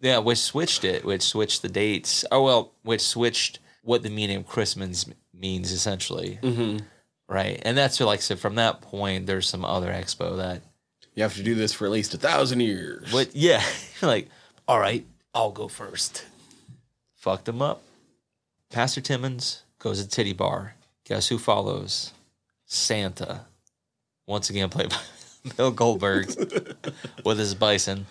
Yeah, which switched it, which switched the dates. Oh well, which switched what the meaning of Christmas means essentially. Mm-hmm. Right, and that's like so. From that point, there's some other expo that, you have to do this for at least a thousand years but yeah, like all right, I'll go first. Fucked them up. Pastor Timmons goes to titty bar. Guess who follows? Santa. Once again, played by Bill Goldberg with his bison.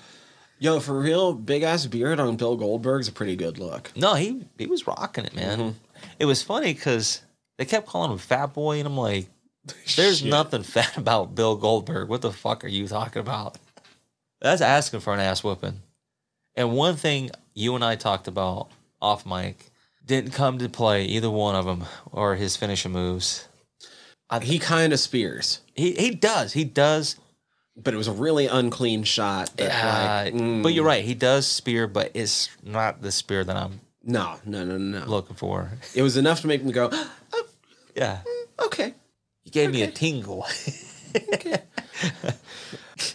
yo for real big ass beard on bill goldberg's a pretty good look No, he he was rocking it, man. Mm-hmm. It was funny because they kept calling him Fat Boy, and I'm like, "There's Shit. nothing fat about Bill Goldberg. What the fuck are you talking about?" That's asking for an ass whooping. And one thing you and I talked about off mic didn't come to play either one of them or his finishing moves. he kind of spears He he does he does. but it was a really unclean shot that, Uh, like, mm, But you're right. He does spear, but it's not the spear that I'm no no no no looking for. it was enough to make me go Yeah, mm, okay. You gave me a tingle.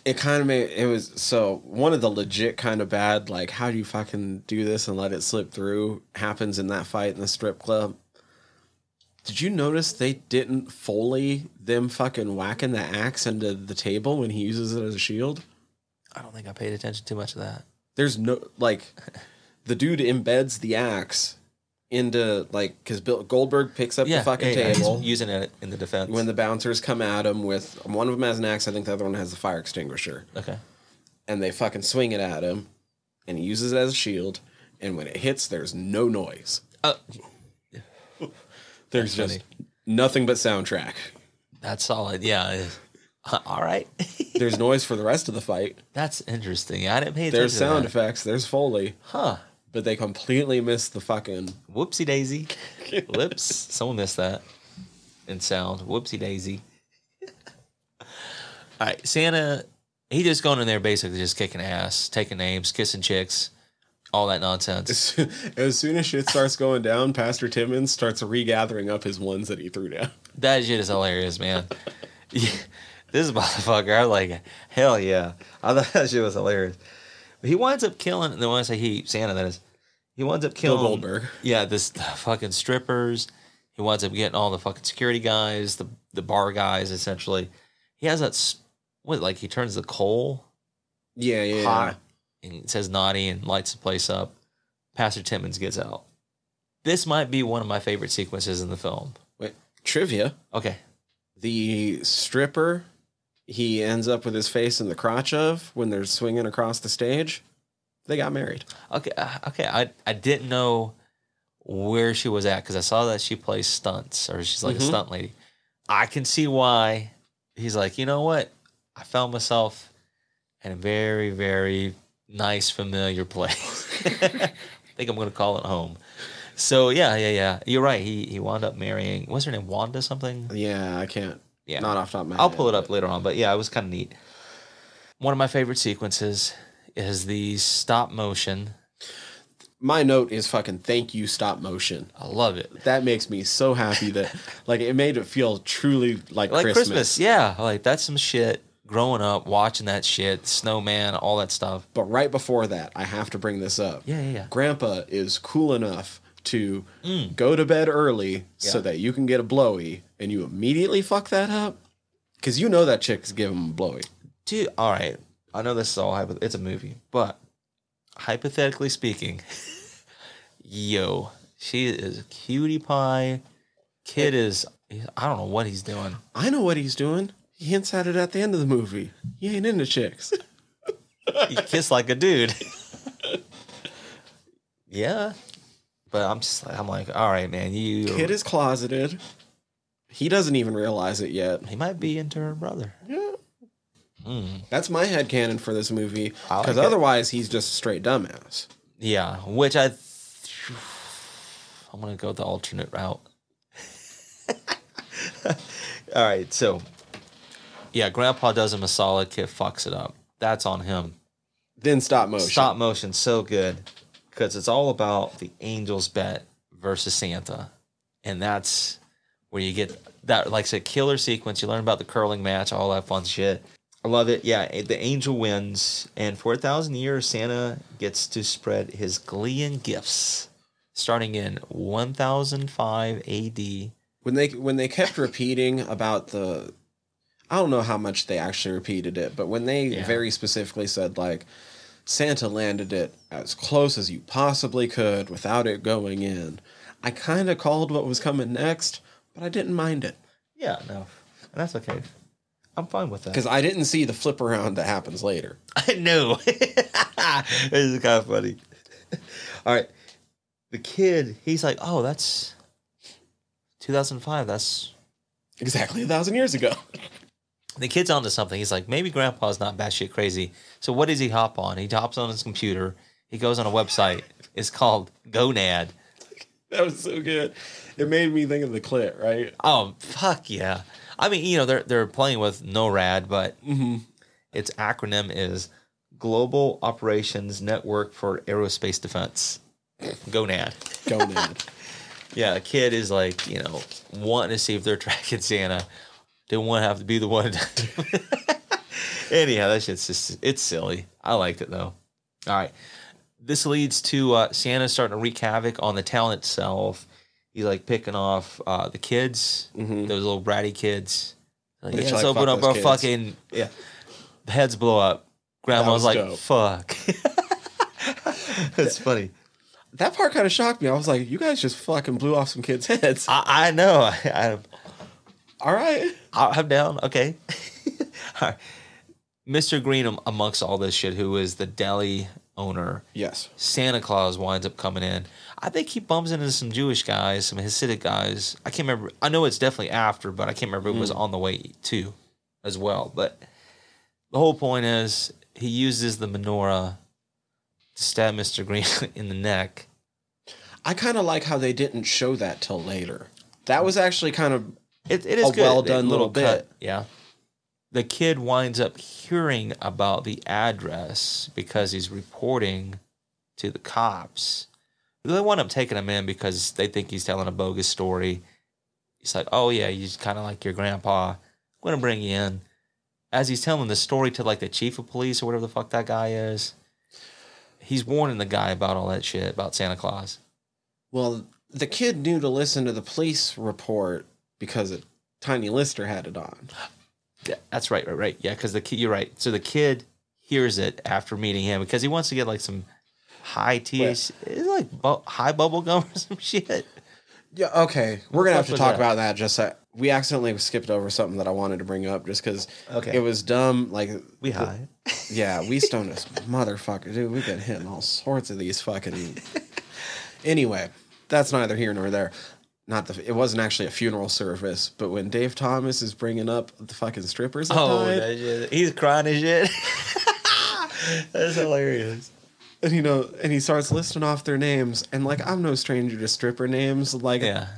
it kind of made it was so one of the legit kind of bad like how do you fucking do this and let it slip through happens in that fight in the strip club. Did you notice they didn't foley them fucking whacking the axe into the table when he uses it as a shield? I don't think I paid attention too much to that. there's no like the dude embeds the axe into like because bill goldberg picks up the fucking yeah, table He's using it in the defense. when the bouncers come at him with one of them has an axe i think the other one has the fire extinguisher okay, and they fucking swing it at him, and he uses it as a shield. And when it hits, there's no noise. uh, There's That's just nothing but soundtrack. that's solid. Yeah. All right, There's noise for the rest of the fight. that's interesting. I didn't pay attention. There's to sound that. effects. There's foley, huh? But they completely missed the fucking. Whoopsie daisy. Lips. Someone missed that. In sound. Whoopsie daisy. All right, Santa. He just going in there basically just kicking ass, taking names, kissing chicks, all that nonsense. As soon as shit starts going down, Pastor Timmons starts regathering up his ones that he threw down. That shit is hilarious, man. Yeah, this motherfucker, I was like, hell yeah. I thought that shit was hilarious. He winds up killing, the when I say he, Santa, that is, he winds up killing Goldberg. Yeah, this the fucking strippers. He winds up getting all the fucking security guys, the the bar guys, essentially. He has that, what, like he turns the coal Yeah, yeah. hot and it says naughty and lights the place up. Pastor Timmons gets out. This might be one of my favorite sequences in the film. Wait, trivia. Okay. The stripper he ends up with his face in the crotch of when they're swinging across the stage. They got married. Okay, uh, okay. I I didn't know where she was at because I saw that she plays stunts or she's like a Mhm. stunt lady. I can see why he's like, you know what? I found myself in a very very nice familiar place. I think I'm gonna call it home. So yeah, yeah, yeah. You're right. He he wound up marrying. What's her name? Wanda something. Yeah, I can't. Yeah. Not off top of my I'll head, pull it up later on, but yeah, it was kind of neat. One of my favorite sequences is the stop motion. My note is fucking thank you stop motion. I love it. That makes me so happy that like it made it feel truly like, like Christmas. Christmas. Yeah, like that's some shit. Growing up, watching that shit, snowman, all that stuff. But right before that, I have to bring this up. Yeah, yeah, yeah. Grandpa is cool enough to mm. go to bed early so that you can get a blowy and you immediately fuck that up? Because you know that chick's giving him a blowy. Dude, all right. I know this is all hypo- it's a movie, but hypothetically speaking, yo, she is a cutie pie. Kid is I don't know what he's doing. I know what he's doing. He hints at it at the end of the movie. He ain't into chicks. He kissed like a dude. yeah, but I'm just like I'm like, all right, man, you. Kid is closeted. He doesn't even realize it yet. he might be into her brother. Yeah. Mm. That's my head headcanon for this movie. I like Because it. otherwise, he's just a straight dumbass. Yeah, which I. I'm gonna go the alternate route. All right, so yeah, Grandpa does him a solid. Kid fucks it up. That's on him. Then stop motion. Stop motion, so good because it's all about the Angels bet versus Santa, and that's where you get that like I said killer sequence. You learn about the curling match, all that fun shit. I love it. Yeah, the angel wins, and for a thousand years, Santa gets to spread his glee and gifts, starting in 1005 A.D. when they when they kept repeating about the I don't know how much they actually repeated it, but when they Yeah. very specifically said like Santa landed it as close as you possibly could without it going in, I kind of called what was coming next, but I didn't mind it Yeah, no, and that's okay. I'm fine with that. because I didn't see the flip around that happens later. I know. this is kind of funny. All right. The kid, he's like, oh, that's 2005. That's. Exactly a thousand years ago. The kid's onto something. He's like, maybe grandpa's not batshit crazy. So what does he hop on? He hops on his computer. He goes on a website. It's called Gonad. That was so good. It made me think of the clit, right? Oh, fuck yeah. I mean, you know, they're, they're playing with NORAD, but mm-hmm. its acronym is Global Operations Network for Aerospace Defense. Gonad. Gonad. Yeah, a kid is like, you know, wanting to see if they're tracking Santa. Didn't want to have to be the one. Anyhow, that shit's just, it's silly. I liked it though. All right. This leads to uh, Santa starting to wreak havoc on the town itself. He's like picking off uh, the kids, those little bratty kids. Like, yeah, like, let's open fuck up our kids. fucking, yeah. Heads blow up. Grandma's like, dope. fuck. That's funny. that part kind of shocked me. I was like, you guys just fucking blew off some kids' heads. I, I know. I, I, All right. I'm down. Okay. all right. Mr. Green, amongst all this shit, who is the deli owner, Yes. Santa Claus winds up coming in. I think he bumps into some Jewish guys, some Hasidic guys. I can't remember. I know it's definitely after, but I can't remember if it was hmm. on the way too, as well. But the whole point is he uses the menorah to stab Mr. Green in the neck. I kind of like how they didn't show that till later. That was actually kind of It, it is A good. well-done A little bit. Yeah. The kid winds up hearing about the address because he's reporting to the cops. They wind up taking him in because they think he's telling a bogus story. He's like, "Oh yeah, he's kind of like your grandpa. I'm gonna bring you in." As he's telling the story to like the chief of police or whatever the fuck that guy is, he's warning the guy about all that shit about Santa Claus. well. The kid knew to listen to the police report because Tiny Lister had it on. That's right, right, right. Yeah, because the kid, you're right. So the kid hears it after meeting him because he wants to get like some high THC, it's like bu- high bubble gum or some shit. Yeah. Okay. We're gonna have to talk that? about that. Just uh, we accidentally skipped over something that I wanted to bring up just because Okay. it was dumb. Like We high. Yeah, we stoned us, motherfucker, dude. We've been hitting all sorts of these fucking. anyway, that's neither here nor there. Not the. It wasn't actually a funeral service, but when Dave Thomas is bringing up the fucking strippers that Oh, died, that shit. he's crying and shit. That's hilarious. and you know, and he starts listing off their names, and like I'm no stranger to stripper names, like Yeah.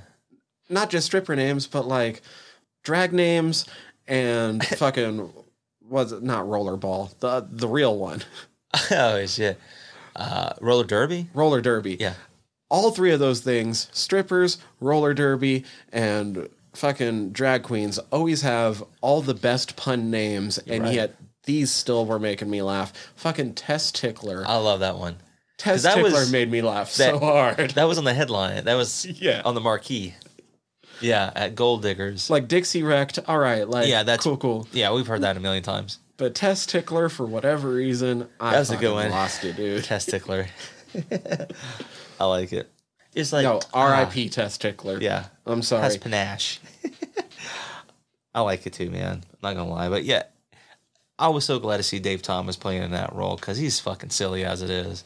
not just stripper names, but like drag names and fucking was it not rollerball, the the real one, oh shit. Uh, roller derby. roller derby. Yeah. All three of those things strippers roller derby and fucking drag queens always have all the best pun names and right. yet these still were making me laugh fucking test tickler I love that one. Test that tickler was- made me laugh that- so hard. That was on the headline. That was Yeah. on the marquee. Yeah, at Gold Diggers. like Dixie wrecked. All right, like Yeah, that's- cool, cool. yeah, we've heard that a million times. But test tickler for whatever reason, I That's a good one. lost it, dude. Test tickler. I like it. It's like No, ah, R.I.P. test tickler. Yeah, I'm sorry. has panache. I like it too, man. Not gonna lie, but yeah, I was so glad to see Dave Thomas playing in that role because he's fucking silly as it is,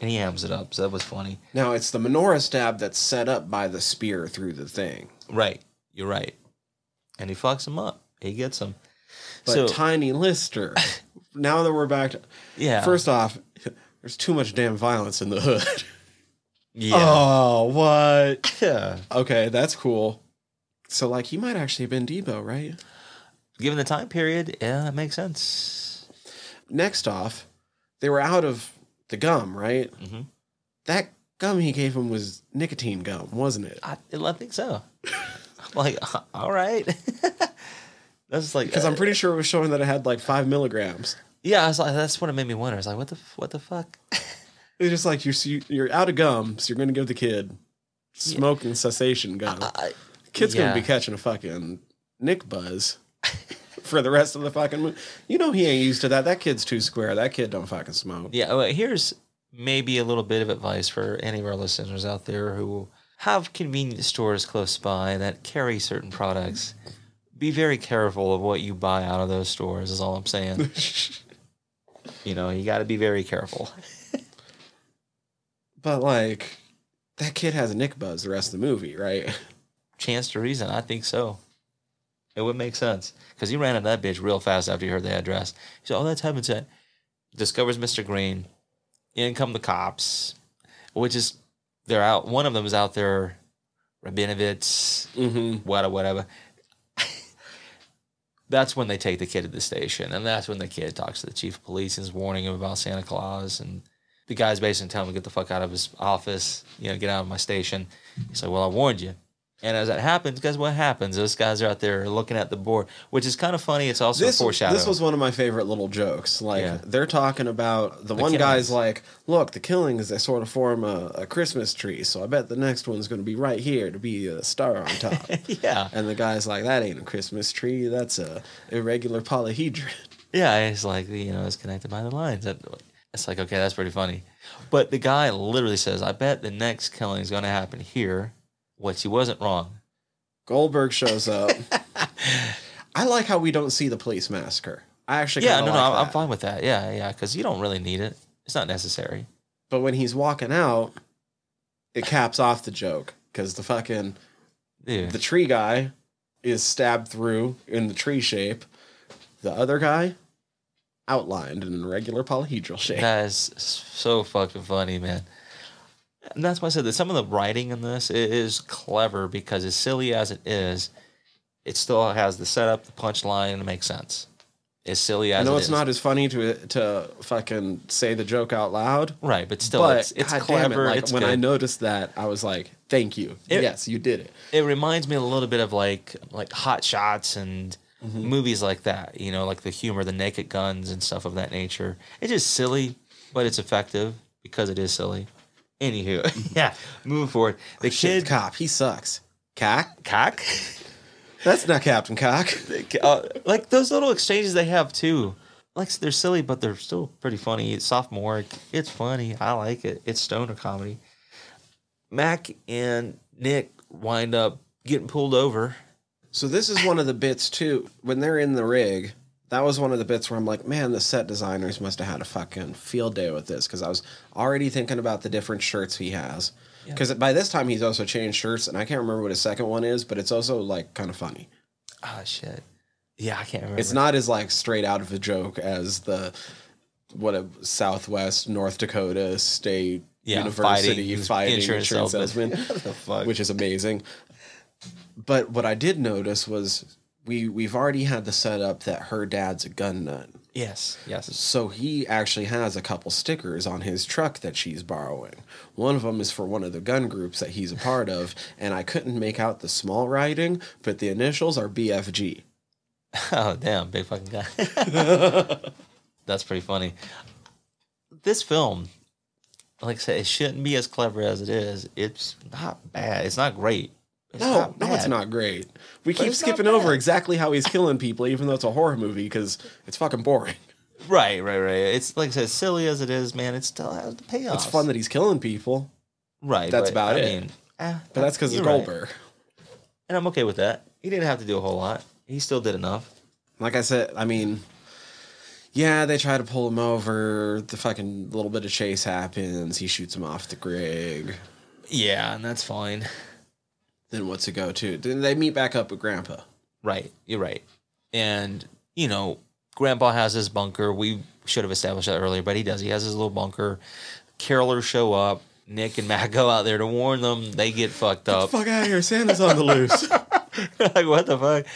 and he hams it up. So that was funny. Now it's the menorah stab that's set up by the spear through the thing. Right, you're right, and he fucks him up. He gets him. But so Tiny Lister. now that we're back to yeah, First off, there's too much damn violence in the hood. Yeah, Oh, what? yeah. Okay, that's cool. So like he might actually have been Debo, right? Given the time period, yeah, that makes sense. Next off, they were out of the gum, right? Mhm. That gum he gave him was nicotine gum, wasn't it? I, I think so. Like, all right. That's like Because I'm pretty sure it was showing that it had like five milligrams. Yeah, I was like, that's what it made me wonder. I was like, what the what the fuck? It's just like you're you're out of gum, so you're going to give the kid smoking cessation gum. Kid's yeah. going to be catching a fucking Nick buzz for the rest of the fucking movie. You know he ain't used to that. That kid's too square. That kid don't fucking smoke. yeah, well, here's maybe a little bit of advice for any of our listeners out there who have convenience stores close by that carry certain products. Be very careful of what you buy out of those stores. Is all I'm saying. you know, you got to be very careful. But like, that kid has a Nick buzz the rest of the movie, right? Chance to reason, I think so. It would make sense because he ran into that bitch real fast after he heard the address. He said, "Oh, that's sent." Discovers Mister Green. In come the cops, which is they're out. One of them is out there, Rabinovitz, Mm-hmm. whatever, whatever. that's when they take the kid to the station, and that's when the kid talks to the chief of police and is warning him about Santa Claus. And the guy's basically telling him to get the fuck out of his office, you know, get out of my station. He's like, "Well, I warned you." And as that happens, guess what happens? Those guys are out there looking at the board, which is kind of funny. It's also This, a foreshadow. this was one of my favorite little jokes. Like Yeah. they're talking about the, The one guy's like, "Look, the killings they sort of form a, a Christmas tree, so I bet the next one's going to be right here to be a star on top." yeah, and the guy's like, "That ain't a Christmas tree. That's a irregular polyhedron." Yeah, it's like you know, it's connected by the lines. That- It's like okay, that's pretty funny. But the guy literally says, "I bet the next killing is going to happen here," which he wasn't wrong. Goldberg shows up. I like how we don't see the police massacre. I actually Yeah, no, no, like I'm, I'm fine with that. Yeah, yeah, because you don't really need it. It's not necessary. But when he's walking out, it caps off the joke because the fucking Dude, the tree guy is stabbed through in the tree shape. The other guy outlined in regular polyhedral shape. that is so fucking funny, man. And that's why I said that some of the writing in this is clever because as silly as it is, it still has the setup, the punchline, and it makes sense. As silly as I know it it's is. not as funny to to fucking say the joke out loud, right, but still, but it's, it's God clever. It, like it's when good. I noticed that, I was like, "Thank you. It- yes, you did it." it reminds me a little bit of like like hot shots and Mm-hmm. movies like that you know like the humor the naked guns and stuff of that nature. It's just silly but it's effective because it is silly. Anywho yeah moving forward. The Shit, kid cop, he sucks. Cock? cock That's not Captain Cock. uh, like those little exchanges they have too. Like they're silly but they're still pretty funny. It's sophomoric. It's funny. I like it. It's stoner comedy. Mac and nick wind up getting pulled over So this is one of the bits too. When they're in the rig, that was one of the bits where I'm like, man, the set designers must have had a fucking field day with this because I was already thinking about the different shirts he has. Because by this time he's also changed shirts, and I can't remember what his second one is, but it's also like kind of funny. oh shit yeah i can't remember It's not as like straight out of a joke as the what a Southwest North Dakota State Yeah, University fighting fighting, insurance insurance, salesman. salesman, the fuck? which is amazing. But what I did notice was we we've already had the setup that her dad's a gun nut. Yes, yes. So he actually has a couple stickers on his truck that she's borrowing. One of them is for one of the gun groups that he's a part of, and I couldn't make out the small writing, but the initials are BFG. Oh, damn, big fucking guy. That's pretty funny. This film, like I said, it shouldn't be as clever as it is. It's not bad. It's not great. It's No, no, it's not great. We keep skipping over exactly how he's killing people, even though it's a horror movie, because it's fucking boring. Right, right, right. It's like I said, silly as it is, man. It still has the payoff. It's fun that he's killing people, right? that's but, about I it. Mean, eh, but that's because of you're right. Goldberg. and I'm okay with that. He didn't have to do a whole lot. He still did enough. Like I said, I mean, yeah, they try to pull him over. The fucking little bit of chase happens. He shoots him off the Grig. Yeah, and that's fine. Then what's it go to? Then they meet back up with Grandpa. Right, you're right. And you know, Grandpa has his bunker. We should have established that earlier, but he does. He has his little bunker. Carolers show up. Nick and Matt go out there to warn them. They get fucked up. Fuck out of here! Santa's on the loose. like what the fuck?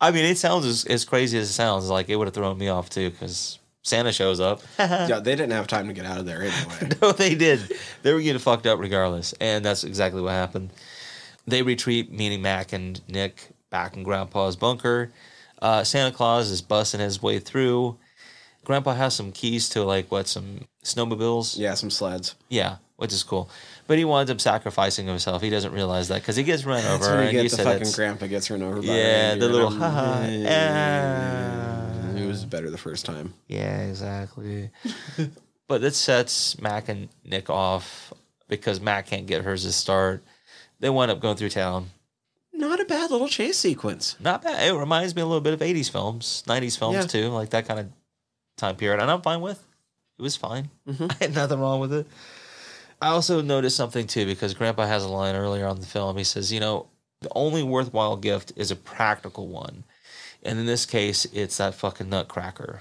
I mean, it sounds as, as crazy as it sounds. Like it would have thrown me off too because Santa shows up. yeah, they didn't have time to get out of there anyway. no, they did. They were getting fucked up regardless, and that's exactly what happened. They retreat, meaning Mac and Nick, back in Grandpa's bunker. Uh, Santa Claus is busting his way through. Grandpa has some keys to like what some snowmobiles. Yeah, some sleds. Yeah, which is cool. But he winds up sacrificing himself. He doesn't realize that because he gets run That's over. when you and get the fucking grandpa gets run over by Yeah, the little. I'm- ah. It was better the first time. Yeah, exactly. but it sets Mac and Nick off because Mac can't get hers to start. They wind up going through town. Not a bad little chase sequence. Not bad. It reminds me a little bit of 80s films, 90s films Yeah. too, like that kind of time period. And I'm fine with. It was fine. Mm-hmm. I had nothing wrong with it. I also noticed something too because Grandpa has a line earlier on the film. He says, "You know, the only worthwhile gift is a practical one, and in this case, it's that fucking nutcracker,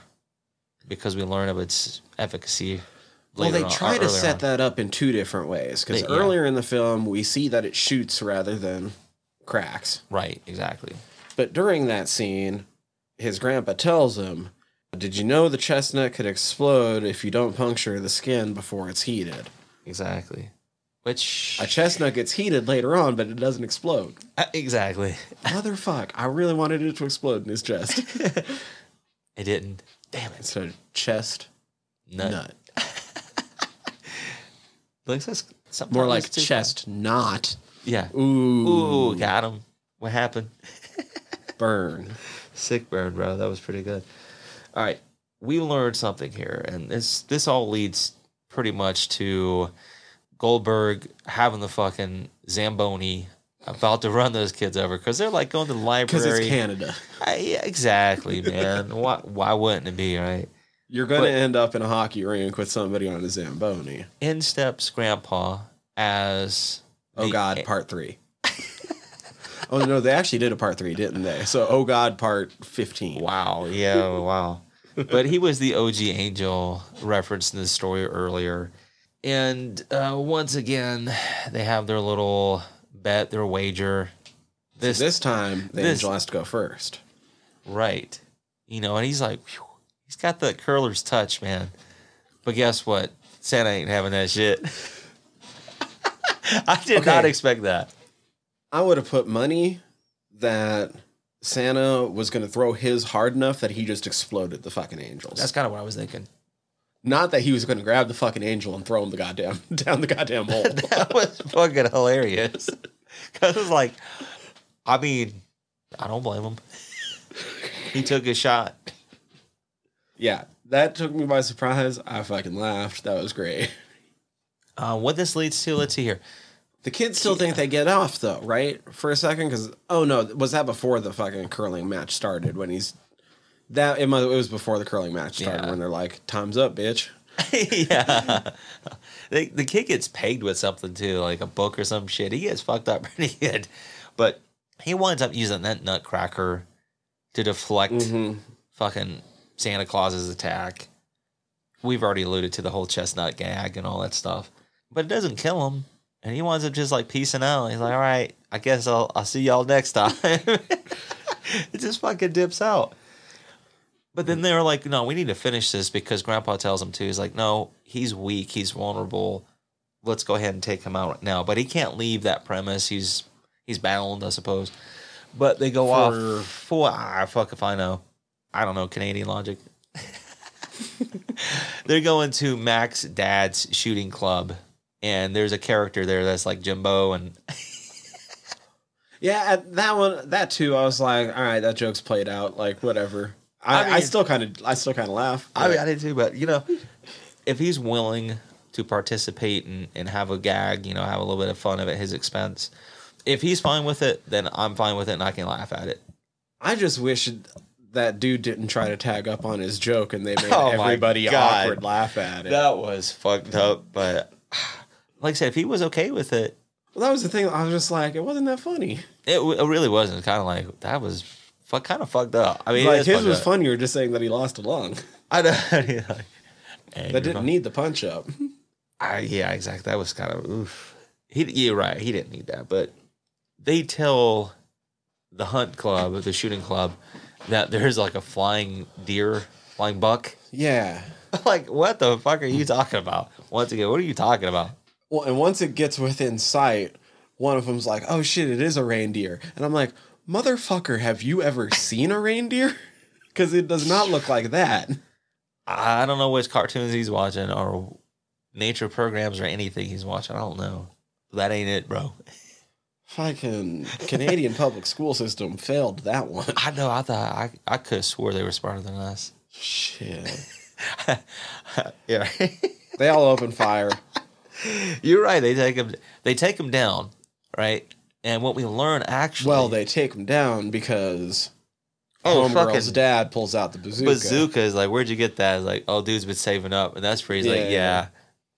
because we learn of its efficacy." Well, they try or to set on. that up in two different ways. Because yeah. earlier in the film, we see that it shoots rather than cracks. right, exactly. But during that scene, his grandpa tells him, Did you know the chestnut could explode if you don't puncture the skin before it's heated? Exactly. Which A chestnut gets heated later on, but it doesn't explode. Uh, exactly. Motherfuck. I really wanted it to explode in his chest. It didn't. Damn it. So chest Nut. nut. Looks like something More like too. chest knot. Yeah. Ooh. Ooh, got him. What happened? burn. Sick burn, bro. That was pretty good. All right, we learned something here, and this this all leads pretty much to Goldberg having the fucking zamboni about to run those kids over because they're like going to the library. Because it's Canada. I- yeah, exactly, man. why why wouldn't it be right? You're going to end up in a hockey rink with somebody on a Zamboni. In steps Grandpa as Oh the- God, part three. oh no, they actually did a part three, didn't they? So Oh God, part fifteen. Wow. Yeah. wow. But he was the OG angel referenced in the story earlier. And uh, once again, they have their little bet, their wager. This, This time, the this- angel has to go first. right. You know, and he's like, "Phew." He's got the curler's touch, man. But guess what? Santa ain't having that shit. I did not expect that. I would have put money that Santa was going to throw his hard enough that he just exploded the fucking angels. That's kind of what I was thinking. Not that he was going to grab the fucking angel and throw him the goddamn down the goddamn hole. that was fucking hilarious. Because it's like, I mean, I don't blame him. he took a shot. Yeah, that took me by surprise. I fucking laughed. That was great. Uh, what this leads to, let's see here. The kids still think they get off though, right? For a second, because oh no, was that before the fucking curling match started? When he's that it, was before the curling match started Yeah. when they're like, "Time's up, bitch." yeah. The, the kid gets pegged with something too, like a book or some shit. He gets fucked up pretty good. But he winds up using that nutcracker to deflect Mhm. fucking Santa Claus's attack. We've already alluded to the whole chestnut gag and all that stuff. But it doesn't kill him. And he winds up just like peacing out. He's like, all right, I guess I'll I'll see y'all next time. it just fucking dips out. But then they're like, no, we need to finish this because Grandpa tells him to. He's like, no, he's weak, he's vulnerable. Let's go ahead and take him out right now. But he can't leave that premise. He's he's bound, I suppose. But they go For- off for ah, fuck if I know. I don't know Canadian logic. they're going to Mac's dad's shooting club, and there's a character there that's like Jimbo, and Yeah, that one, that too. I was like, all right, that joke's played out. Like, whatever. I, I I, still kind of, I still kind of laugh. I mean, but- I did too, but you know, if he's willing to participate and, and have a gag, you know, have a little bit of fun of at his expense, if he's fine with it, then I'm fine with it and I can laugh at it. I just wish that dude didn't try to tag up on his joke and they made Oh everybody awkward laugh at it. That was fucked up, but like I said, if he was okay with it, well, that was the thing. I was just like, it wasn't that funny. it, w- it really wasn't. Kind of like that was kind of fucked up. I mean, like his was up. funnier, just saying that he lost a lung. I know. like, That didn't fine. need the punch up. I, yeah, exactly. That was kind of oof. He, you're right. He didn't need that, but they tell the hunt club, the shooting club, that there's like a flying deer, flying buck. Yeah. like, what the fuck are you talking about? Once again, what are you talking about? Well, and once it gets within sight, one of them's like, "Oh shit, it is a reindeer," and I'm like, "Motherfucker, have you ever seen a reindeer? Because it does not look like that." I don't know which cartoons he's watching or nature programs or anything he's watching. I don't know. That ain't it, bro. Fucking Canadian public school system failed that one. I know. I thought I I could have swore they were smarter than us. Shit. yeah. They all open fire. You're right. They take them. They take him down, right? And what we learn actually, Well, they take them down because Oh, homegirl's dad pulls out the bazooka. bazooka is like, where'd you get that? It's like, oh, dude's been saving up, and that's where he's like, Yeah,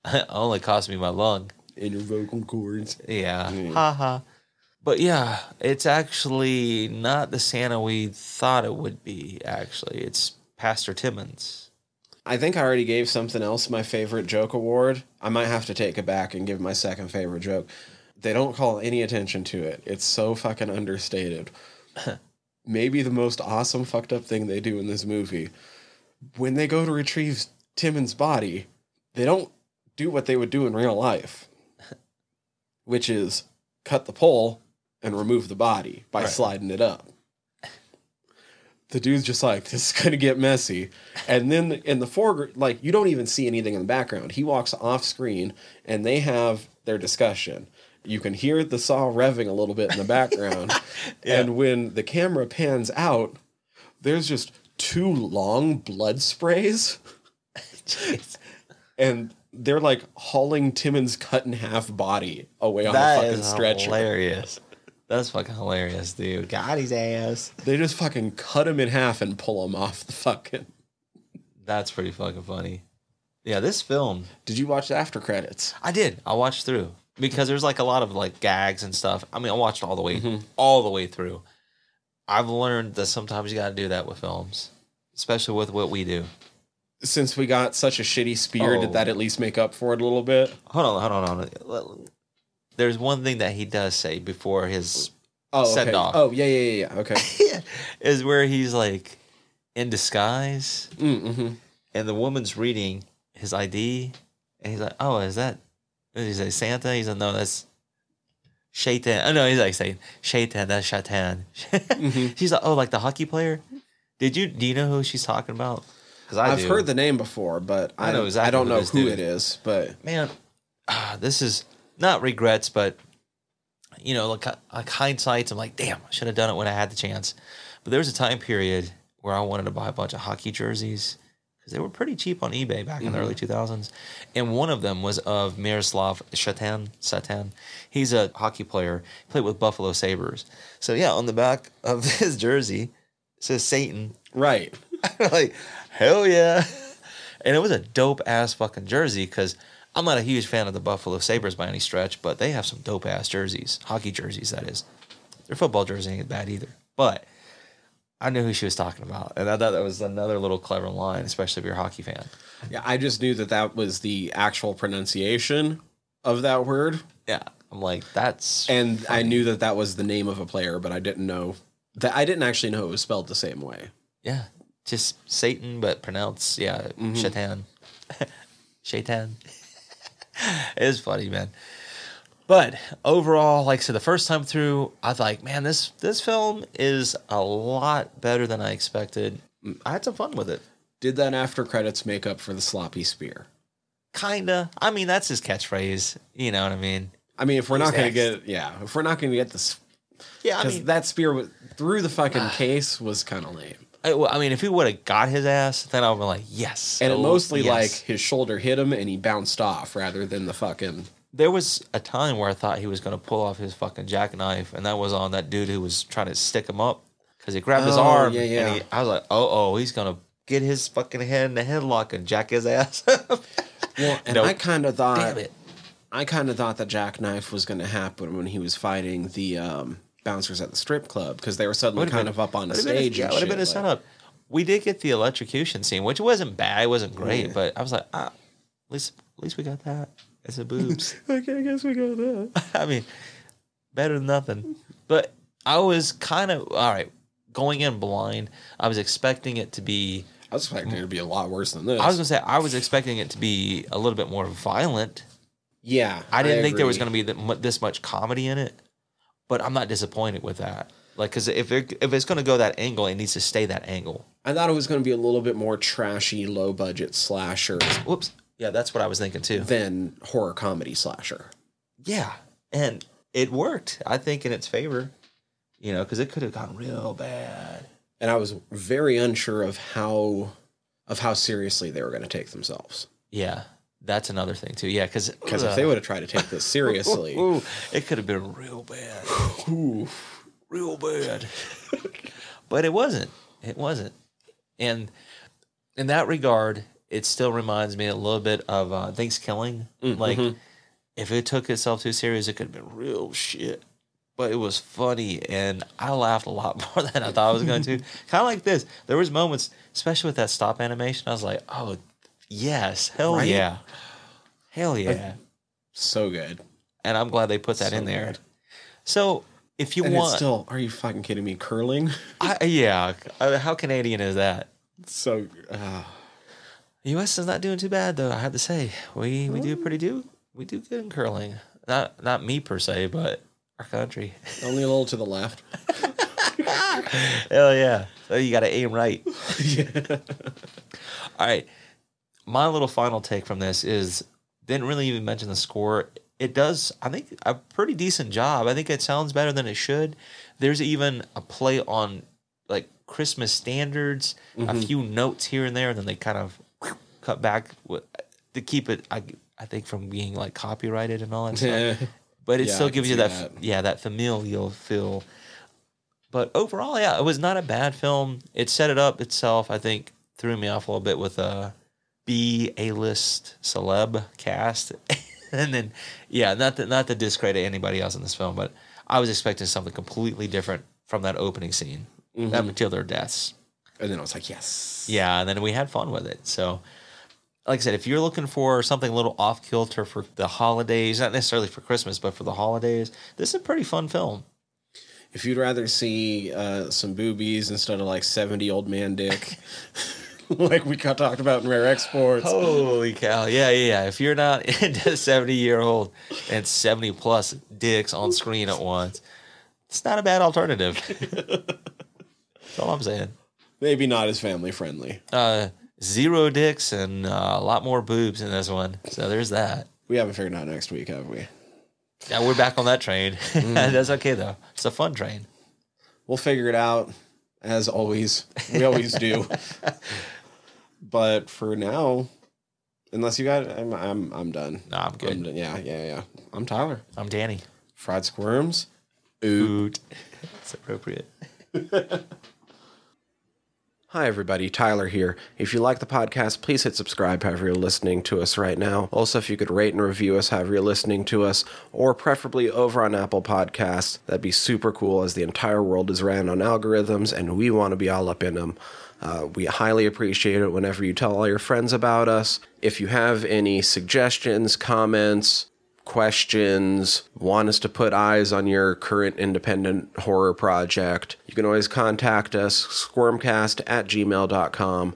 yeah, only cost me my lung. in your vocal cords. Yeah, Mm. ha ha. But yeah, it's actually not the Santa we thought it would be. Actually, it's Pastor Timmons. I think I already gave something else my favorite joke award. I might have to take it back and give my second favorite joke. They don't call any attention to it. It's so fucking understated. Maybe the most awesome fucked up thing they do in this movie. When they go to retrieve Timmons' body, they don't do what they would do in real life, which is cut the pole and remove the body by Right. sliding it up. The dude's just like, this is gonna get messy. And then in the foreground, like you don't even see anything in the background. He walks off screen and they have their discussion. You can hear the saw revving a little bit in the background. And when the camera pans out, there's just two long blood sprays. and they're like hauling Timmons cut in half body away on That the fucking is stretcher. hilarious. That's fucking hilarious, dude. Got his ass. They just fucking cut him in half and pull him off the fucking. That's pretty fucking funny. Yeah, this film Did you watch the after credits? I did. I watched through because there's like a lot of like gags and stuff. I mean, I watched all the way mm-hmm. all the way through. I've learned that sometimes you got to do that with films, especially with what we do. Since we got such a shitty spear, Oh. did that at least make up for it a little bit? Hold on, hold on, hold on. There's one thing that he does say before his Oh, Send okay. off. Oh, yeah, yeah, yeah, yeah. Okay. is where he's like in disguise mm-hmm. and the woman's reading his ID and he's like, "Oh, is that?" He's like Santa. He's like, "No, that's Shaitan." Oh no, he's like saying Shaitan. That's Shaitan. She's like, "Oh, like the hockey player." Did you do you know who she's talking about? Because I've do. heard the name before, but I, I know don't. exactly I don't know who dude- it is. But man, ah, this is not regrets, but you know, like like hindsight. I'm like, damn, I should have done it when I had the chance. But there was a time period where I wanted to buy a bunch of hockey jerseys because they were pretty cheap on eBay back in the mm-hmm. early 2000s, and one of them was of Miroslav Satan. Satan, he's a hockey player. He played with Buffalo Sabres. So yeah, on the back of his jersey says Satan right, like, hell yeah. And it was a dope ass fucking jersey because I'm not a huge fan of the Buffalo Sabres by any stretch, but they have some dope ass jerseys, hockey jerseys, that is. Their football jersey ain't bad either. But I knew who she was talking about. And I thought that was another little clever line, especially if you're a hockey fan. yeah, I just knew that that was the actual pronunciation of that word, Yeah. I'm like, that's. and I knew that that was the name of a player, but I didn't know that. I didn't actually know it was spelled the same way. yeah. Just Satan, but pronounced, yeah, mm-hmm. Shaitan. Shaitan. it's funny, man. But overall, like I said, the first time through, I was like, man, this this film is a lot better than I expected. I had some fun with it. Did that after credits make up for the sloppy spear? Kinda. I mean, that's his catchphrase. You know what I mean? I mean, if we're not going to get, yeah, if we're not going to get this, Yeah, I because mean, that spear was, through the fucking ah. case was kind of lame. I, well, I mean, if he would have got his ass, then I would be like, yes. And it oh, mostly yes. like his shoulder hit him and he bounced off rather than the fucking. There was a time where I thought he was going to pull off his fucking jackknife, and that was on that dude who was trying to stick him up because he grabbed his Oh, arm. yeah, yeah. And he, I was like, oh, oh, he's going to get his fucking head in the headlock and jack his ass. Well, and. I kind of thought, Damn it. I kind of thought that jackknife was going to happen when he was fighting the um, bouncers at the strip club because they were suddenly kind been- of up on the a- stage. yeah, and would have been a like- setup. We did get the electrocution scene, which wasn't bad. It wasn't great, Yeah. but I was like, ah, at least, at least we got that. It's a boobs. Okay, I guess we got that. I mean, better than nothing. But I was kind of all right going in blind. I was expecting it to be. I was expecting it to be a lot worse than this. I was gonna say I was expecting it to be a little bit more violent. yeah, I didn't think there was gonna be this much comedy in it, but I'm not disappointed with that. Like, because if it, if it's gonna go that angle, it needs to stay that angle. I thought it was going to be a little bit more trashy, low budget slasher Whoops. Yeah, that's what I was thinking too. than horror comedy slasher. Yeah, and it worked. I think in its favor. You know, because it could have gone real bad. And I was very unsure of how of how seriously they were going to take themselves. Yeah, that's another thing too. Yeah, because Because if they uh, would have tried to take this seriously, Ooh, it could have been real bad. ooh, Real bad. but it wasn't. It wasn't. And in that regard, it still reminds me a little bit of uh, Thanksgiving. Mm, like, mm-hmm. if it took itself too serious, it could have been real shit. But it was funny, and I laughed a lot more than I thought I was going to. kind of like this. There was moments, especially with that stop animation. I was like, "Oh, yes, hell Right? yeah, hell yeah!" so good. and I'm glad they put that So in there. good. So if you And it's want, still, are you fucking kidding me? Curling, I, yeah, uh, how Canadian is that? so uh, U.S. is not doing too bad though. I have to say, we we do pretty do we do good in curling. Not not me per se, but our country. only a little to the left. Hell yeah! So you got to aim right. yeah. All right, my little final take from this is didn't really even mention the score. It does, I think, a pretty decent job. I think it sounds better than it should. There's even a play on like Christmas standards, a few notes here and there, and then they kind of cut back to keep it. I I think from being like copyrighted and all that stuff. But it Yeah, still gives you that, that. yeah that familial feel. But overall, yeah, it was not a bad film. It set it up itself. I think threw me off a little bit with a B A list celeb cast, and then yeah, not to, not to discredit anybody else in this film, but I was expecting something completely different from that opening scene, Mm-hmm. up until their deaths. And then I was like, yes. Yeah, and then we had fun with it. So, like I said, if you're looking for something a little off kilter for the holidays, not necessarily for Christmas, but for the holidays, this is a pretty fun film. If you'd rather see uh, some boobies instead of like 70 old man dick, like we talked about in Rare Exports, Holy cow! Yeah, yeah, yeah. If you're not into 70 year old and 70 plus dicks on screen at once, it's not a bad alternative. That's all I'm saying. maybe not as family friendly. Uh, zero dicks and uh, a lot more boobs in this one. So there's that. We haven't figured out next week, have we? Yeah, we're back on that train. That's okay though. It's a fun train. We'll figure it out as always. We always do. But for now, unless you got, I'm, I'm, I'm done. No, I'm good. I'm done. Yeah, yeah, yeah. I'm Tyler. I'm Danny. Fried squirms. Ooh. Oot. It's appropriate. Hi, everybody. Tyler here. If you like the podcast, please hit subscribe however you're listening to us right now. Also, if you could rate and review us however you're listening to us, or preferably over on Apple Podcasts, that'd be super cool as the entire world is ran on algorithms and we want to be all up in them. Uh, we highly appreciate it whenever you tell all your friends about us. If you have any suggestions, comments, questions, want us to put eyes on your current independent horror project, you can always contact us, squirmcast at gmail.com,